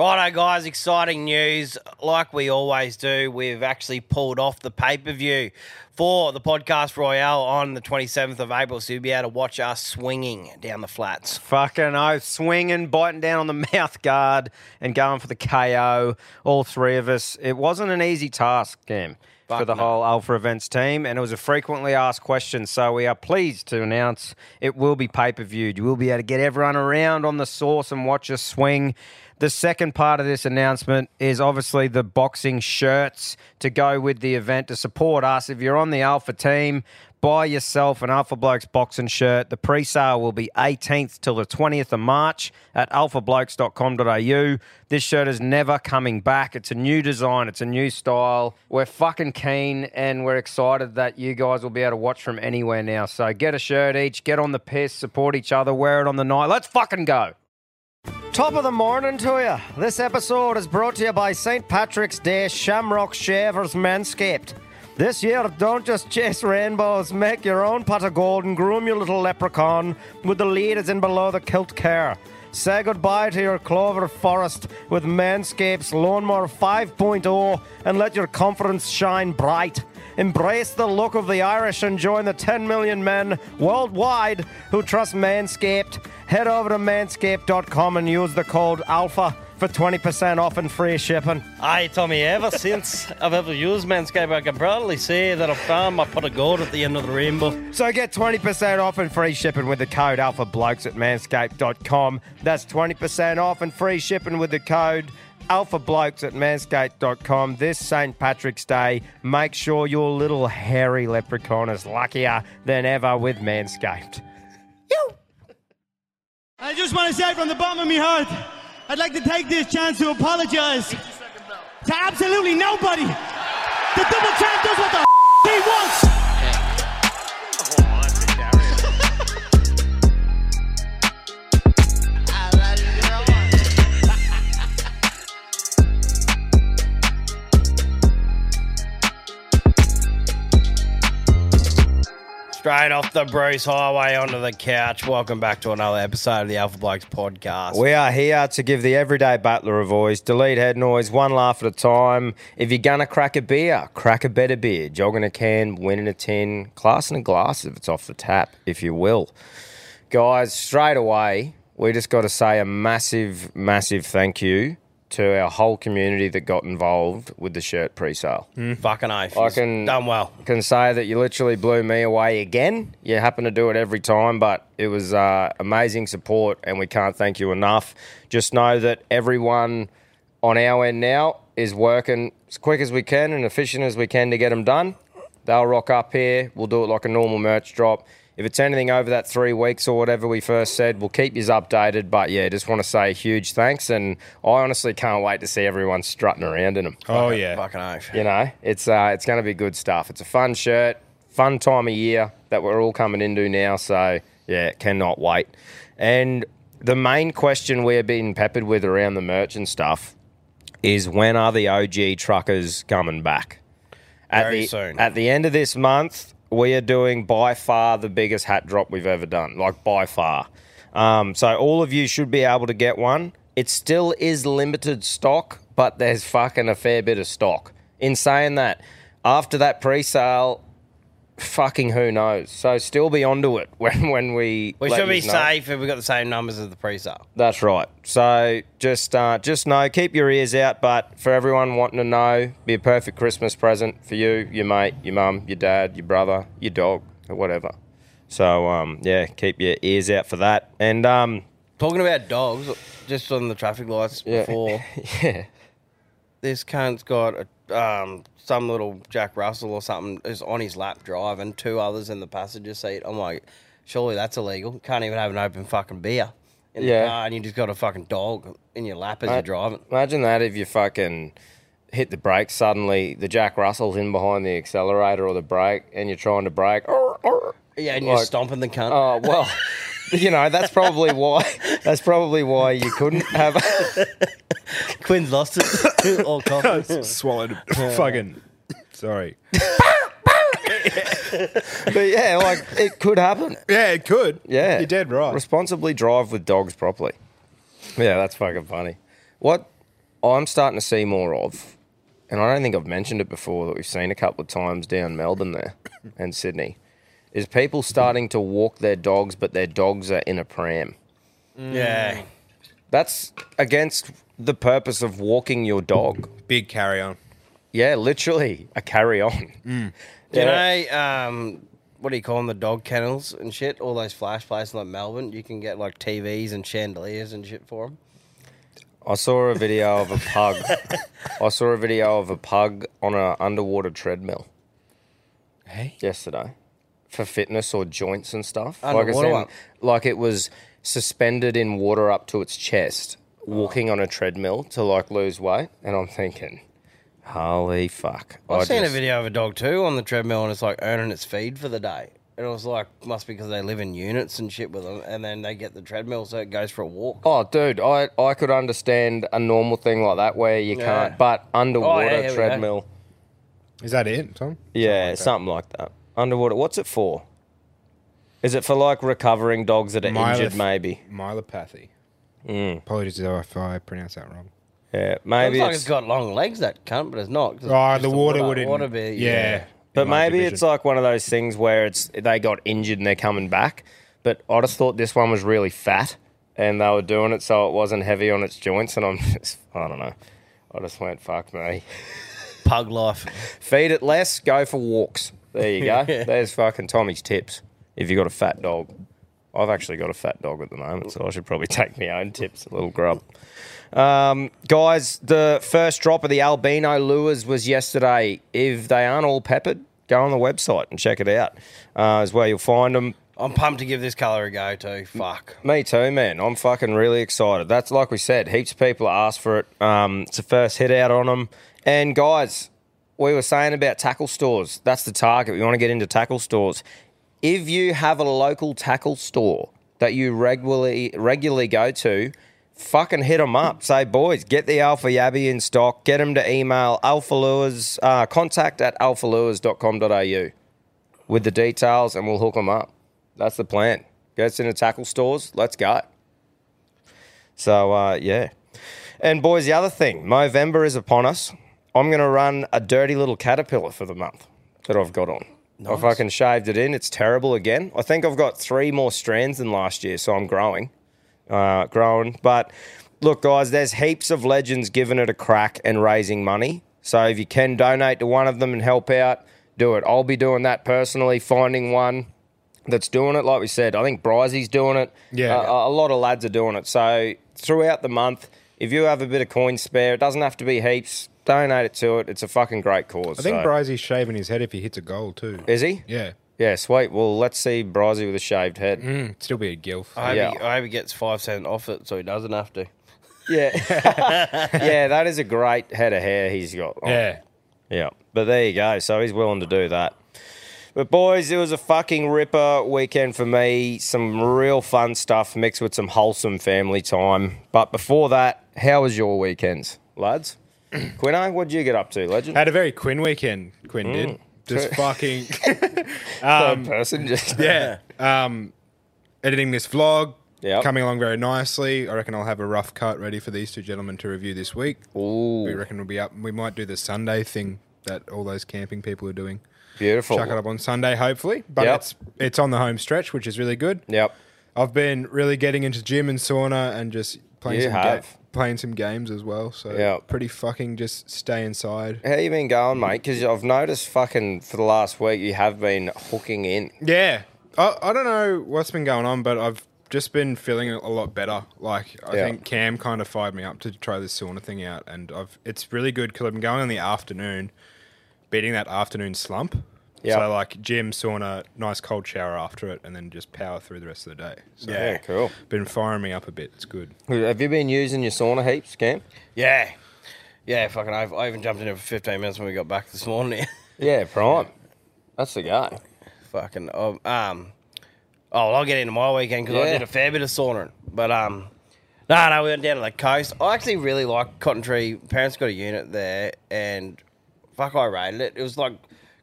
Righto, guys, exciting news. Like we always do, we've actually pulled off the pay per view for the podcast Royale on the 27th of April. So you'll be able to watch us swinging down the flats. Fucking oath, swinging, biting down on the mouth guard, and going for the KO. All three of us. It wasn't an easy task, Cam, for the no. whole Alpha Events team, and it was a frequently asked question. So we are pleased to announce it will be pay per viewed. You will be able to get everyone around on the source and watch us swing. The second part of this announcement is obviously the boxing shirts to go with the event to support us. If you're on the Alpha team, buy yourself an Alpha Blokes boxing shirt. The pre sale will be 18th till the 20th of March at alphablokes.com.au. This shirt is never coming back. It's a new design, it's a new style. We're fucking keen and we're excited that you guys will be able to watch from anywhere now. So get a shirt each, get on the piss, support each other, wear it on the night. Let's fucking go. Top of the morning to you. This episode is brought to you by St. Patrick's Day Shamrock Shavers Manscaped. This year, don't just chase rainbows, make your own pot of gold and groom your little leprechaun with the leaders in below the kilt care. Say goodbye to your clover forest with Manscaped's Lawnmower 5.0 and let your confidence shine bright. Embrace the look of the Irish and join the 10 million men worldwide who trust Manscaped. Head over to manscaped.com and use the code ALPHA for 20% off and free shipping. Hey, Tommy, ever since I've ever used Manscaped, I can proudly say that I've found my pot of gold at the end of the rainbow. So get 20% off and free shipping with the code ALPHABLOKES at manscaped.com. That's 20% off and free shipping with the code alphablokes at manscaped.com this St. Patrick's Day. Make sure your little hairy leprechaun is luckier than ever with Manscaped. I just want to say from the bottom of my heart, I'd like to take this chance to apologize to absolutely nobody. The double champ does what the he wants. Straight off the Bruce Highway onto the couch. Welcome back to another episode of the Alpha Blokes podcast. We are here to give the everyday butler a voice. Delete head noise, one laugh at a time. If you're gonna crack a beer, crack a better beer. Jogging a can, winning a tin, class in a glass if it's off the tap, if you will. Guys, straight away, we just got to say a massive, massive thank you to our whole community that got involved with the shirt pre-sale. Fucking oath. I can done well. Can say that you literally blew me away again. You happen to do it every time, but it was uh, amazing support, and we can't thank you enough. Just know that everyone on our end now is working as quick as we can and efficient as we can to get them done. They'll rock up here. We'll do it like a normal merch drop. If it's anything over that three weeks or whatever we first said, we'll keep you updated. But yeah, just want to say huge thanks, and I honestly can't wait to see everyone strutting around in them. Oh yeah. Fucking oath. You know, it's uh, it's going to be good stuff. It's a fun shirt, fun time of year that we're all coming into now. So yeah, cannot wait. And the main question we're being peppered with around the merch and stuff is when are the OG truckers coming back? At Very the, soon. At the end of this month, we are doing by far the biggest hat drop we've ever done. Like by far. Um, so all of you should be able to get one. It still is limited stock, but there's fucking a fair bit of stock. In saying that, after that pre-sale, fucking who knows? So still be onto it when when we. We let should be yous know. safe if we've got the same numbers as the pre-sale. That's right. So just uh, just know, keep your ears out. But for everyone wanting to know, be a perfect Christmas present for you, your mate, your mum, your dad, your brother, your dog, or whatever. So um, yeah, keep your ears out for that. And um, Talking about dogs, just on the traffic lights Yeah. before, yeah, this cunt's got a, um, some little Jack Russell or something is on his lap driving, two others in the passenger seat. I'm like, surely that's illegal. Can't even have an open fucking beer in Yeah. the car, and you just got a fucking dog in your lap as you're driving. imagine that if you fucking hit the brakes suddenly, the Jack Russell's in behind the accelerator or the brake, and you're trying to brake. Yeah, and you're stomping the cunt. Oh well, you know that's probably why. That's probably why you couldn't have. Quinn's lost it. All confidence. Swallowed. fucking. Sorry. but yeah, like it could happen. Yeah, it could. Yeah, You're dead right. Responsibly drive with dogs properly. Yeah, that's fucking funny. What I'm starting to see more of, and I don't think I've mentioned it before that we've seen a couple of times down Melbourne there and Sydney, is people starting to walk their dogs, but their dogs are in a pram. Yeah. That's against the purpose of walking your dog. Big carry on. Yeah, literally a carry on. Do you know, um, what do you call them? The dog kennels and shit? All those flash places like Melbourne, you can get like TVs and chandeliers and shit for them. I saw a video of a pug. I saw a video of a pug on an underwater treadmill Hey. yesterday for fitness or joints and stuff. Underwater like, one? like it was suspended in water up to its chest, oh. walking on a treadmill to like lose weight. And I'm thinking, holy fuck! I've I seen just- a video of a dog too on the treadmill and it's like earning its feed for the day. And it was like, must be because they live in units and shit with them. And then they get the treadmill so it goes for a walk. Oh, dude, I, I could understand a normal thing like that where you Yeah. can't, but oh, underwater here we go. treadmill, Is that it, Tom? yeah, like that. something like that. Underwater, what's it for? Is it for like recovering dogs that are injured? Maybe. Myelopathy. Mm. Apologies if I pronounce that wrong. Yeah, Looks maybe like it's, it's got long legs, that cunt, but it's not. 'cause it's Oh, just the water wouldn't. Water be, yeah. but my maybe division. it's like one of those things where it's they got injured and they're coming back. But I just thought this one was really fat, and they were doing it so it wasn't heavy on its joints. And I'm just, I don't know. I just went fuck me. Pug life. Feed it less, go for walks. There you go. There's fucking Tommy's tips. If you've got a fat dog, I've actually got a fat dog at the moment, so I should probably take my own tips. A little grub. Um, guys, the first drop of the albino lures was yesterday. If they aren't all peppered, go on the website and check it out. Uh, is where you'll find them. I'm pumped to give this colour a go too. Fuck. Me too, man. I'm fucking really excited. That's like we said, heaps of people asked for it. Um, it's the first hit out on them. And guys, we were saying about tackle stores. That's the target. We want to get into tackle stores. If you have a local tackle store that you regularly regularly go to, fucking hit them up. Say, boys, get the Alpha Yabby in stock. Get them to email Alpha Lures, uh, contact at alphalures.com.au with the details and we'll hook them up. That's the plan. Gets into tackle stores. Let's go. So, uh, yeah. And, boys, the other thing November is upon us. I'm going to run a dirty little caterpillar for the month that I've got on. I fucking shaved it in. It's terrible again. I think I've got three more strands than last year, so I'm growing. Uh, growing. But look, guys, there's heaps of legends giving it a crack and raising money. So if you can donate to one of them and help out, do it. I'll be doing that personally, finding one that's doing it. Like we said, I think Brizzy's doing it. Yeah. Uh, a lot of lads are doing it. So throughout the month, if you have a bit of coin spare, it doesn't have to be heaps. Donate it to it. It's a fucking great cause. I think so. Brizzy's shaving his head if he hits a goal too. is he? Yeah. Yeah, sweet. Well, let's see Brizzy with a shaved head. Mm, still be a gilf. I hope, Yeah. he, I hope he gets five cent off it so he doesn't have to. Yeah, yeah, that is a great head of hair he's got. on. yeah. Yeah, but there you go. So he's willing to do that. But boys, it was a fucking ripper weekend for me. Some real fun stuff mixed with some wholesome family time. But before that, how was your weekends, lads? Quino, what'd you get up to, legend? Had a very Quinn weekend. Quinn Mm. did. Just fucking. Third person, just yeah. Um, editing this vlog. Yep. Coming along very nicely. I reckon I'll have a rough cut ready for these two gentlemen to review this week. Ooh, We reckon we'll be up. We might do the Sunday thing that all those camping people are doing. beautiful. Chuck it up on Sunday, hopefully. But Yep. it's it's on the home stretch, which is really good. Yep. I've been really getting into gym and sauna and just playing You some ga- have. Playing some games as well. So Yeah. pretty fucking just stay inside. How you been going, mate? Because I've noticed fucking for the last week you have been hooking in. Yeah. I, I don't know what's been going on, but I've just been feeling a lot better. Like I Yeah. think Cam kind of fired me up to try this sauna thing out, and I've it's really good because I've been going in the afternoon, beating that afternoon slump. Yeah. So like gym, sauna, nice cold shower after it, and then just power through the rest of the day. So Yeah, cool. been firing me up a bit. It's good. Have you been using your sauna heaps, Cam? Yeah. Yeah, fucking, I, I even jumped in it for 15 minutes when we got back this morning. Yeah, prime. That's the guy. fucking, um, um, oh, well, I'll get into my weekend because I did a fair bit of sauntering. But, um, no, no, we went down to the coast. I actually really like Cotton Tree. Parents got a unit there, and fuck, I rated it. It was like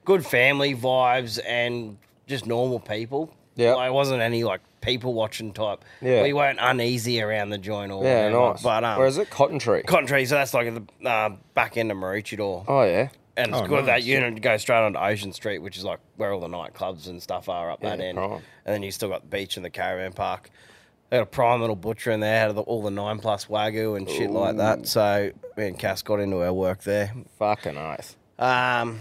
good family vibes and just normal people. Yeah. Like, it wasn't any like people watching type. Yeah. We weren't uneasy around the joint or Yeah, whatever. nice. But um, Where is it? Cotton Tree. Cotton Tree, so that's like the uh, back end of Maroochydore. oh yeah. And it's Oh, got that unit to go straight onto Ocean Street, which is like where all the nightclubs and stuff are up that end. prime. And then you still got the beach and the caravan park. They got a prime little butcher in there, had the, all the nine plus wagyu and shit like that. So me and Cass got into our work there. Fucking nice. Um,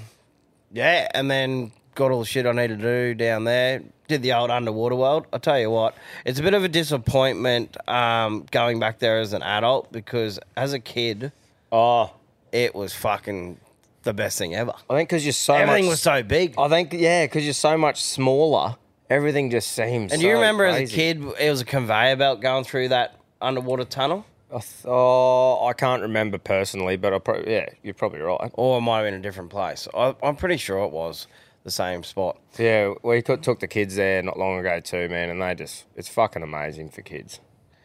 yeah, and then got all the shit I needed to do down there. Did the old underwater world. I tell you what, it's a bit of a disappointment um, going back there as an adult because as a kid, Oh, it was fucking the best thing ever. I think because you're so Everything much. was so big. I think yeah, because you're so much smaller. Everything just seems. And do you remember as a crazy. kid, it was a conveyor belt going through that underwater tunnel? I th- oh, I can't remember personally, but I pro- yeah, you're probably right. Or it might have been a different place. I, I'm pretty sure it was the same spot. Yeah, we could, took the kids there not long ago too, man, and they just it's fucking amazing for kids.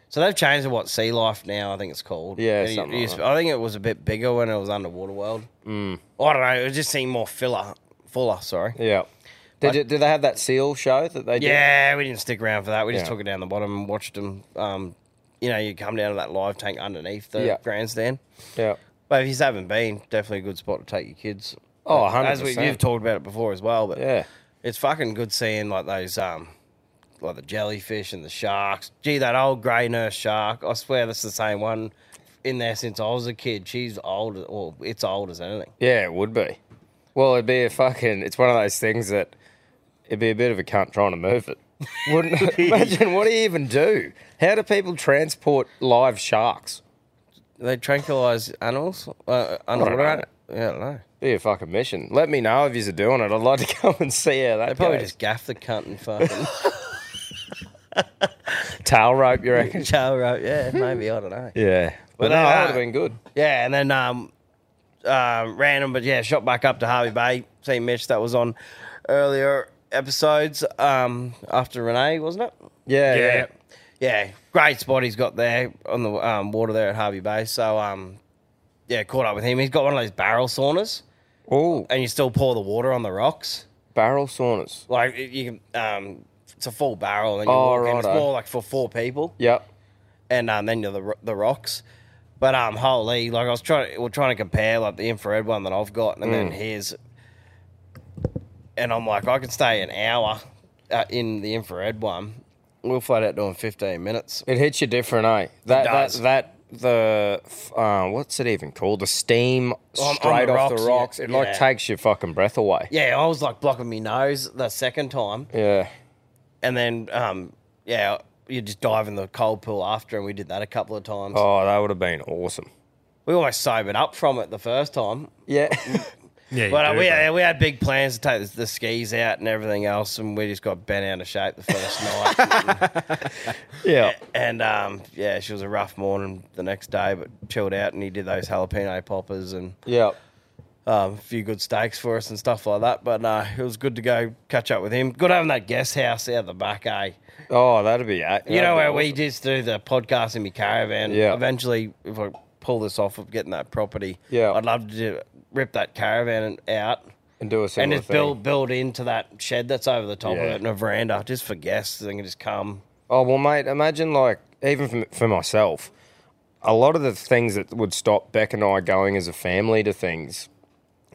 So they've changed to what Sea Life now, I think it's called. Yeah, it something like used- that. I think it was a bit bigger when it was Underwater World. Mm. I don't know. It just seemed more filler. Fuller, sorry. Yeah. Did, you, did they have that seal show that they did? Yeah, we didn't stick around for that. We just Yeah. took it down the bottom and watched them. Um, you know, you come down to that live tank underneath the Yeah. grandstand. Yeah. But if you haven't been, definitely a good spot to take your kids. Oh, As we, 100%. you've talked about it before as well, but Yeah. it's fucking good seeing like those um like the jellyfish and the sharks. Gee, that old grey nurse shark. I swear that's the same one in there since I was a kid. She's old or it's old as anything. Yeah, it would be. Well, it'd be a fucking. It's one of those things that it'd be a bit of a cunt trying to move it. Wouldn't imagine what do you even do? How do people transport live sharks? They tranquilise animals uh, underwater. Yeah, I don't know. Be a fucking mission. Let me know if you're doing it. I'd like to come and see how that They probably goes. just gaff the cunt and fucking tail rope. You reckon? chow rope. Yeah, maybe I don't know. yeah, but, no, that are- would have been good. Yeah, and then um, uh, random, but yeah, shot back up to Hervey Bay. See Mitch that was on earlier episodes um, after Renee, wasn't it? Yeah, yeah. yeah, yeah. Great spot he's got there on the um, water there at Hervey Bay. So um, yeah, caught up with him. He's got one of those barrel saunas, Oh, and you still pour the water on the rocks. barrel saunas. Like you can, um, it's a full barrel, and you Oh, walk in. It's righto. more like for four people Yep. and um, then you're the ro- the rocks. But um, holy, like I was trying, we're trying to compare like the infrared one that I've got, and Mm. then his, and I'm like, I can stay an hour uh, in the infrared one. We'll flat out doing 15 minutes. It hits you different, eh? That does. that that the uh, what's it even called? The steam On- on straight the off rocks, the yeah. rocks. It like Yeah. takes your fucking breath away. Yeah, I was like blocking my nose the second time, Yeah. and then um, yeah, you just dive in the cold pool after, and we did that a couple of times. Oh, that would have been awesome. We almost sobered up from it the first time. Yeah. Yeah, you But uh, do, we, had, we had big plans to take the, the skis out and everything else, and we just got bent out of shape the first night. yeah. And um, yeah, she was a rough morning the next day, but chilled out, and he did those jalapeno poppers and Yeah. um, a few good steaks for us and stuff like that. But no, it was good to go catch up with him. Good having that guest house out the back, eh? Oh, that'd be. You You know where we just do the podcast in my caravan. Yeah. Eventually, if I pull this off of getting that property, Yeah. I'd love to do, rip that caravan out and do a and similar just thing. build build into that shed that's over the top of Yeah. it and a veranda just for guests. They can just come. Oh well, mate. Imagine like even for, for myself, a lot of the things that would stop Beck and I going as a family to things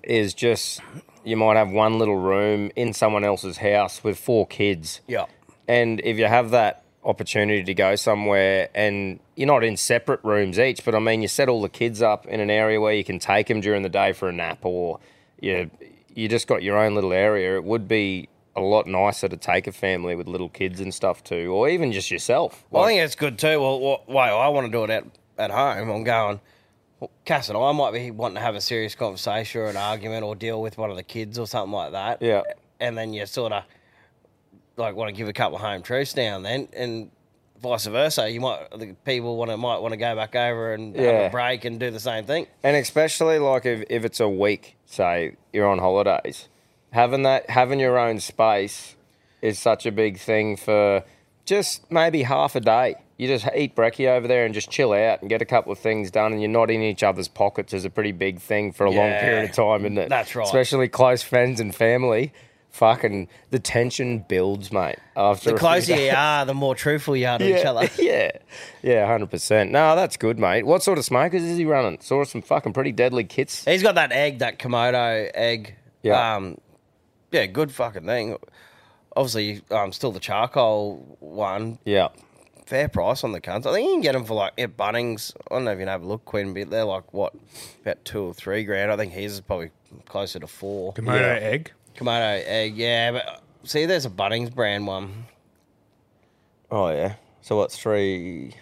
is just you might have one little room in someone else's house with four kids. Yeah. And if you have that opportunity to go somewhere and you're not in separate rooms each, but I mean, you set all the kids up in an area where you can take them during the day for a nap or you, you just got your own little area, it would be a lot nicer to take a family with little kids and stuff too, or even just yourself. Well, I think it's good too. Well, wh- why I want to do it at, at home. I'm going. Well, Cass and I might be wanting to have a serious conversation or an argument or deal with one of the kids or something like that. Yeah. And then you sort of like want to give a couple of home truths now and then, and vice versa. You might the people want to might want to go back over and have Yeah. a break and do the same thing. And especially like if, if it's a week, say you're on holidays, having that having your own space is such a big thing for just maybe half a day. You just eat brekkie over there and just chill out and get a couple of things done, and you're not in each other's pockets is a pretty big thing for a long Yeah. period of time, isn't it? That's right. Especially close friends and family. Fucking the tension builds, mate. After The closer days. you are, the more truthful you are to each other. yeah, yeah, hundred percent. No, that's good, mate. What sort of smokers is he running? Saw some fucking pretty deadly kits. He's got that egg, that Komodo egg. Yeah. Um, yeah, good fucking thing. Obviously, um, still the charcoal one. Yeah, Fair price on the cunts. I think you can get them for like at Bunnings. I don't know if you can have a look, Quinn, but they're like what about two or three grand. I think his is probably closer to four. Komodo Yeah. egg. Komodo egg, yeah. But see, there's a Bunnings brand one. Oh yeah. So what's three?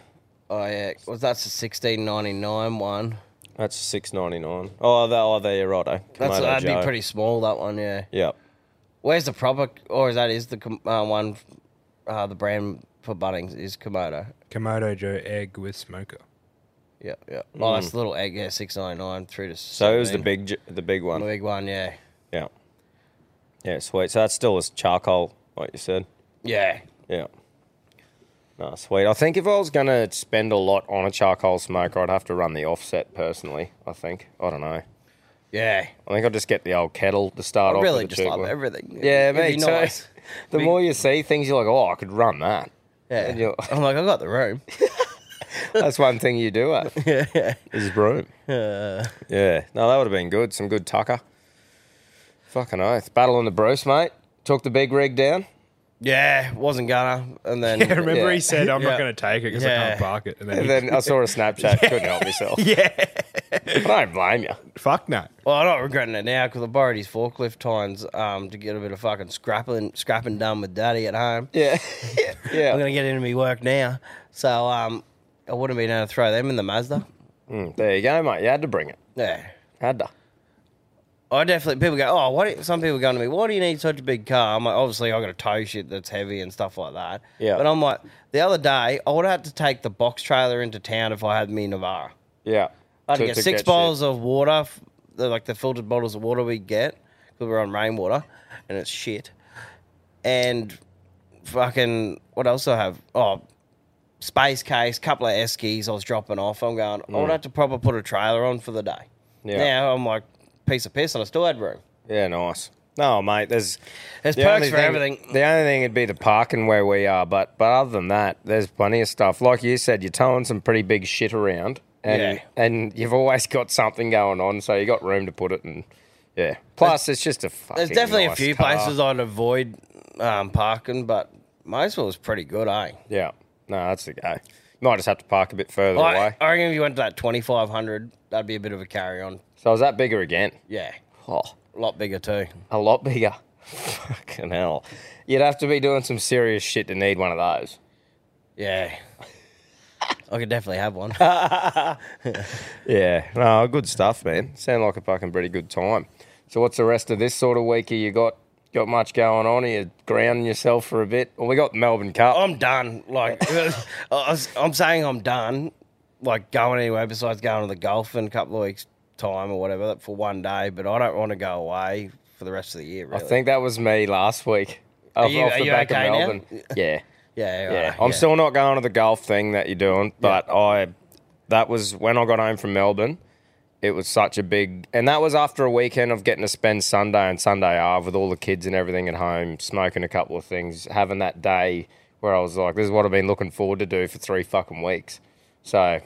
Oh yeah, well that's a sixteen ninety nine one. That's six ninety nine. Oh, that, oh, there you're right. Eh? That's that'd Joe. be pretty small. That one, yeah. Yeah. Where's the proper, or is that is the uh, one? Uh, the brand for Bunnings is Komodo. Komodo Joe egg with smoker. Yeah, yeah. Oh, that's the little egg. Yeah, six ninety nine through to. Hmm. So it was the big, the big one. the big one. Yeah, Yeah. Sweet. So that's still as charcoal, like you said. yeah. Yeah. No, sweet. I think if I was going to spend a lot on a charcoal smoker, I'd have to run the offset personally. I think. I don't know. Yeah, I think I'll just get the old kettle to start I off. really with just love one. everything. Yeah, It'd me too. nice. The more you see things, you're like, oh, I could run that. Yeah, I'm like, I've got the room. That's one thing you do have yeah, is broom. uh, Yeah, no, that would have been good. Some good tucker. Fucking oath. Battle in the Bruce, mate. Took the big rig down. yeah. Wasn't gonna, and then Yeah, remember Yeah. he said, I'm Yeah. not going to take it because I can't park it. And then, And then I saw a Snapchat. Couldn't help myself. yeah. but I don't blame you. fuck no. Well, I'm not regretting it now because I borrowed his forklift tines um, to get a bit of fucking scrapping, scrapping done with Daddy at home. Yeah. yeah. I'm gonna get into my work now, so um, I wouldn't be able to throw them in the Mazda. Mm, there you go, mate. You had to bring it. Yeah. Had to. I definitely people go, oh, what? do- Some people go to me, why do you need such a big car? I'm like, obviously I got to tow shit that's heavy and stuff like that. Yeah. But I'm like, the other day I would have had to take the box trailer into town if I had me Navara. Yeah. I had to, get six bottles of water, f- the, like the filtered bottles of water we get because we're on rainwater, and it's shit. And fucking, what else do I have? Oh, space case, couple of Eskies I was dropping off. I'm going, I would have to probably put a trailer on for the day. Mm. Yeah. Now I'm like, piece of piss, and I still had room. Yeah, nice. No, mate, there's There's the perks only for thing- everything. The only thing would be the parking where we are, but but other than that, there's plenty of stuff. Like you said, you're towing some pretty big shit around, and and you've always got something going on, so you got room to put it. And yeah, plus it's just a fucking. There's definitely a nice few car. places I'd avoid um, parking, but most of it was pretty good, eh? Yeah, no, that's the go. You might just have to park a bit further I, away. I reckon if you went to that 2500, that'd be a bit of a carry on. So is that bigger again? Yeah, Oh, a lot bigger too. a lot bigger. Fucking hell. You'd have to be doing some serious shit to need one of those. Yeah. I could definitely have one. Yeah, no, good stuff, man. Sound like a fucking pretty good time. So, what's the rest of this sort of week? Are You got got much going on? Are you grounding yourself for a bit? Well, we got the Melbourne Cup. I'm done. Like, I was, I'm saying I'm done. Like going anywhere besides going to the golf in a couple of weeks' time or whatever for one day. But I don't want to go away for the rest of the year. I think that was me last week. Off, you- off are the you back okay of now? Melbourne. Yeah, Yeah, yeah. right, I'm still not going to the golf thing that you're doing, but I. That was when I got home from Melbourne. It was such a big, and that was after a weekend of getting to spend Sunday and Sunday Ave with all the kids and everything at home, smoking a couple of things, having that day where I was like, "This is what I've been looking forward to do for three fucking weeks." So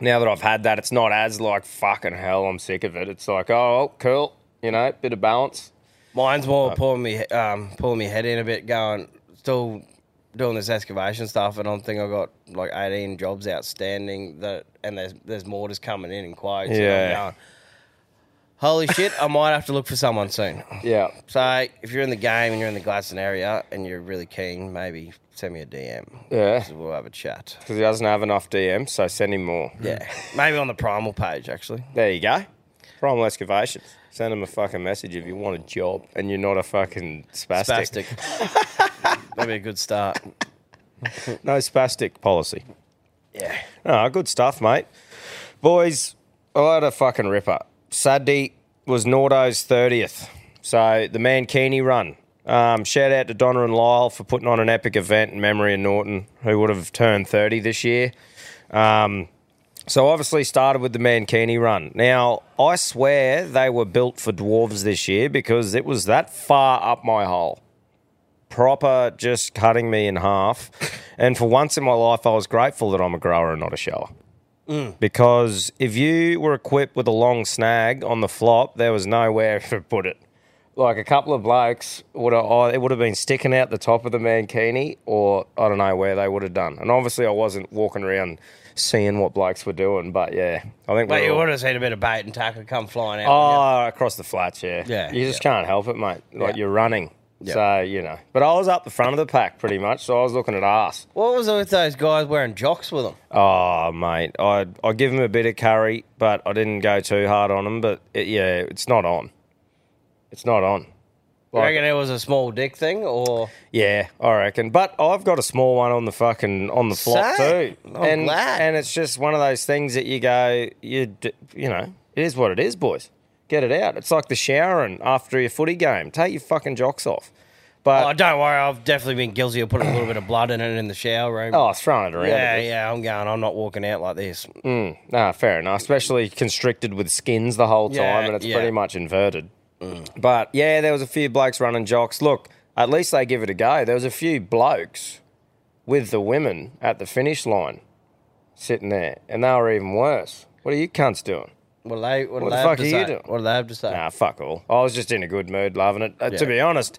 now that I've had that, it's not as like fucking hell. I'm sick of it. It's like, oh, cool, you know, bit of balance. Mine's more pulling me, um, pulling me head in a bit, going still doing this excavation stuff, and I'm thinking I've got like 18 jobs outstanding that, and there's there's more just coming in in quotes. and I'm Yeah. going, Holy shit! I might have to look for someone soon. Yeah, So if you're in the game and you're in the Gladstone area and you're really keen, maybe send me a DM. yeah. So we'll have a chat. Because he doesn't have enough DMs, so send him more. Yeah, maybe on the primal page actually. There you go. Primal excavations. Send him a fucking message if you want a job and you're not a fucking spastic. Spastic. be a good start. No spastic policy. Yeah. Oh, good stuff, mate. Boys, I had a fucking ripper. Saturday was Nordo's 30th. So the Mankini run. Um, shout out to Donna and Lyle for putting on an epic event in memory of Norton, who would have turned 30 this year. Um, So obviously started with the Mankini run. Now I swear they were built for dwarves this year because it was that far up my hole, proper just cutting me in half. and for once in my life, I was grateful that I'm a grower and not a shower. Because if you were equipped with a long snag on the flop, there was nowhere to put it. Like a couple of blokes would have, oh, it would have been sticking out the top of the mankini, or I don't know where they would have done. And obviously, I wasn't walking around seeing what blokes were doing, but yeah, I think. But you all- would have seen a bit of bait and tackle come flying out. Oh, across the flats, yeah. Yeah, You just yeah. can't help it, mate. Like Yeah. you're running. Yeah. So, you know. But I was up the front of the pack pretty much, so I was looking at arse. What was it with those guys wearing jocks with them? Oh, mate. I I give them a bit of curry, but I didn't go too hard on them. But it, yeah, it's not on. It's not on. You Like- reckon it was a small dick thing, or Yeah, I reckon. But I've got a small one on the fucking on the flop Same. too, I'm and glad. and it's just one of those things that you go, you d- you know, it is what it is, boys. Get it out. It's like the showering after your footy game. Take your fucking jocks off. But oh, don't worry, I've definitely been guilty of putting a little bit of blood in it in the shower room. oh, throwing it around. yeah, yeah, I'm going. I'm not walking out like this. Mm, nah, fair enough. Especially constricted with skins the whole time, Yeah, and it's yeah. pretty much inverted. But yeah, there was a few blokes running jocks. Look, at least they give it a go. There was a few blokes with the women at the finish line sitting there, and they were even worse. What are you cunts doing? What do they? What, What the fuck are you doing? What do they have to say? Nah, fuck all. I was just in a good mood, loving it. Uh, To be honest,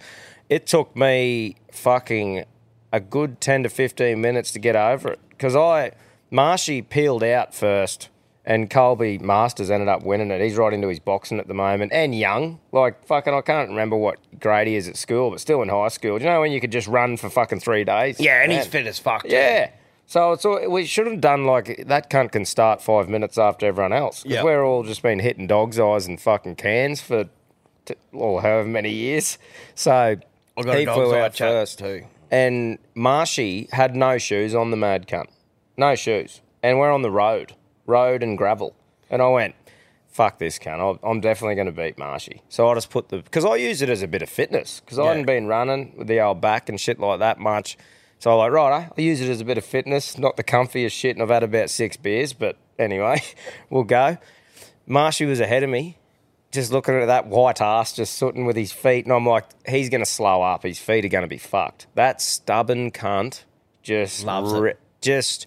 it took me fucking a good 10 to 15 minutes to get over it. Because I, Marshy peeled out first, and Colby Masters ended up winning it. He's right into his boxing at the moment, and young. Like, fucking, I can't remember what grade he is at school, but still in high school. Do you know when you could just run for fucking three days? Yeah, and he's fit as fuck. too. Yeah. So it's all, we should have done like that. Cunt can start five minutes after everyone else. 'Cause Yep. we're all just been hitting dogs' eyes and fucking cans for, t- or however many years. So I got he a dog's flew eye out first, too. and Marshy had no shoes on the mad cunt, no shoes, and we're on the road, road and gravel, and I went. Fuck this cunt. I'll- I'm definitely going to beat Marshy. So I just put the because I use it as a bit of fitness because I Yeah. hadn't been running with the old back and shit like that much. So I'm like, right, I'll use it as a bit of fitness. Not the comfiest shit, and I've had about six beers, but anyway, we'll go. Marshy was ahead of me, just looking at that white ass, just sitting with his feet, and I'm like, he's going to slow up. His feet are going to be fucked. That stubborn cunt just Loves it. ri- just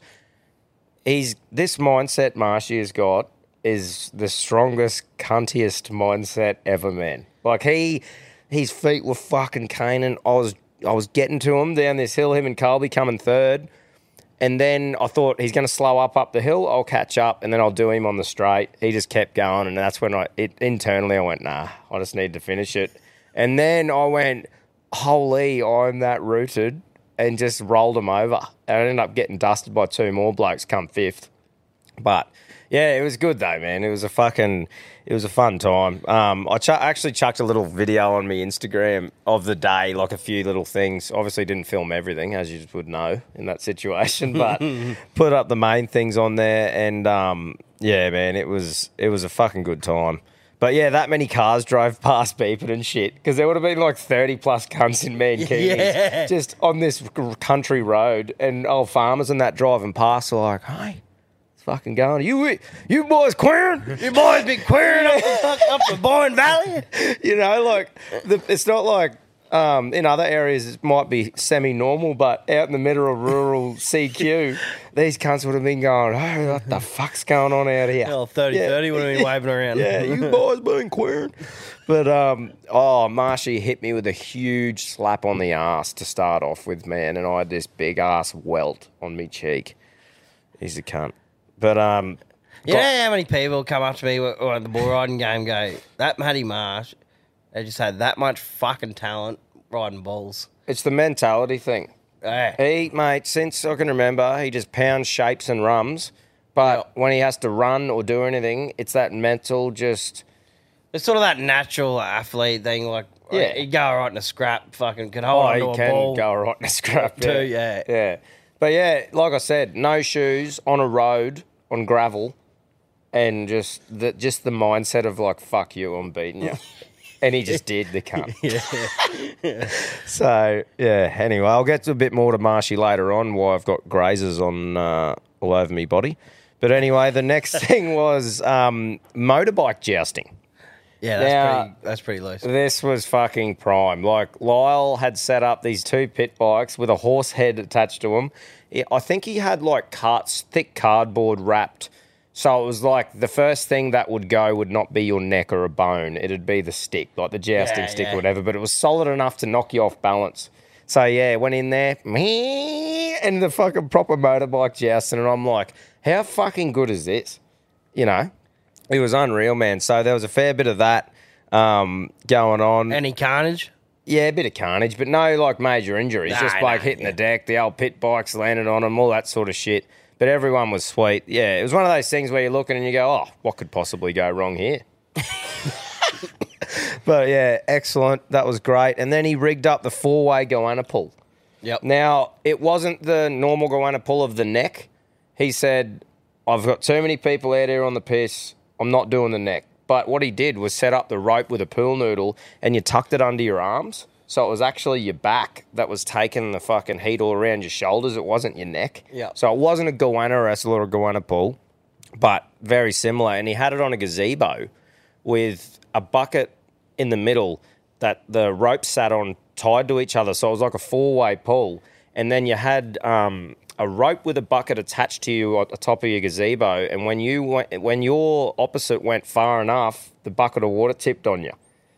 he's this mindset Marshy has got is the strongest, cuntiest mindset ever, man. Like he, his feet were fucking caning. I was, I was getting to him down this hill. Him and Colby coming third, and then I thought he's going to slow up up the hill. I'll catch up, and then I'll do him on the straight. He just kept going, and that's when I, it internally, I went, nah, I just need to finish it. And then I went, holy, I'm that rooted, and just rolled him over. And I ended up getting dusted by two more blokes come fifth. But yeah, it was good though, man. It was a fucking, it was a fun time. Um, I ch- actually chucked a little video on my Instagram of the day, like a few little things. Obviously, didn't film everything, as you would know in that situation, but put up the main things on there. And um, yeah, man, it was it was a fucking good time. But yeah, that many cars drove past beeping and shit because there would have been like thirty plus cunts in Mankinis Yeah. just on this country road, and old farmers and that driving past are like, "Hey, it's fucking going. You you boys queering? You boys been queering up the fuck up the Boyne Valley. you know, like the, it's not like um, in other areas it might be semi-normal, but out in the middle of rural CQ, these cunts would have been going, "Oh, what the fuck's going on out here?" Hell, 30 Yeah. 30 would have been waving around. Yeah, you boys been queering. But um, oh, Marshy hit me with a huge slap on the ass to start off with, man, and I had this big ass welt on me cheek. He's a cunt. But um, You know how many people come up to me at the bull riding game go, that Matty Marsh, they just had that much fucking talent riding bulls. it's the mentality thing. Yeah. He, mate, since I can remember, he just pounds shapes and rums. But when he has to run or do anything, it's that mental just. It's sort of that natural athlete thing. Like, Yeah. he'd go right in a scrap, fucking could hold Oh, onto he a can ball. go right in a scrap Too, yeah. yeah. But yeah, like I said, no shoes on a road on gravel, and just the just the mindset of like fuck you, I'm beating you, and he just did the cunt. yeah. so yeah. Anyway, I'll get to a bit more to Marshy later on. Why I've got grazes on uh, all over me body, But anyway, the next thing was um, motorbike jousting. Yeah, that's Now- pretty. That's pretty loose. This was fucking prime. Like Lyle had set up these two pit bikes with a horse head attached to them. I think he had like carts, thick cardboard wrapped. So it was like the first thing that would go would not be your neck or a bone. It'd be the stick, like the jousting Yeah, stick yeah. or whatever. But it was solid enough to knock you off balance. So yeah, went in there, me and the fucking proper motorbike jousting, and I'm like, how fucking good is this? You know, it was unreal, man. So there was a fair bit of that um, going on. Any carnage? Yeah, a bit of carnage, but no like major injuries. No, just like hitting yeah. the deck, the old pit bikes landed on them, all that sort of shit. But everyone was sweet. Yeah, it was one of those things where you're looking and you go, oh, what could possibly go wrong here? but yeah, excellent. That was great. And then he rigged up the four way goanna pull. Yep. Now, it wasn't the normal goanna pull of the neck. He said, I've got too many people out here on the piss. I'm not doing the neck. But what he did was set up the rope with a pool noodle and you tucked it under your arms. So it was actually your back that was taking the fucking heat all around your shoulders. It wasn't your neck. Yeah. So it wasn't a goanna wrestle or a goanna pull, but very similar. And he had it on a gazebo with a bucket in the middle that the rope sat on tied to each other. So it was like a four way pull. And then you had um, a rope with a bucket attached to you at the top of your gazebo. And when you went, when your opposite went far enough, the bucket of water tipped on you.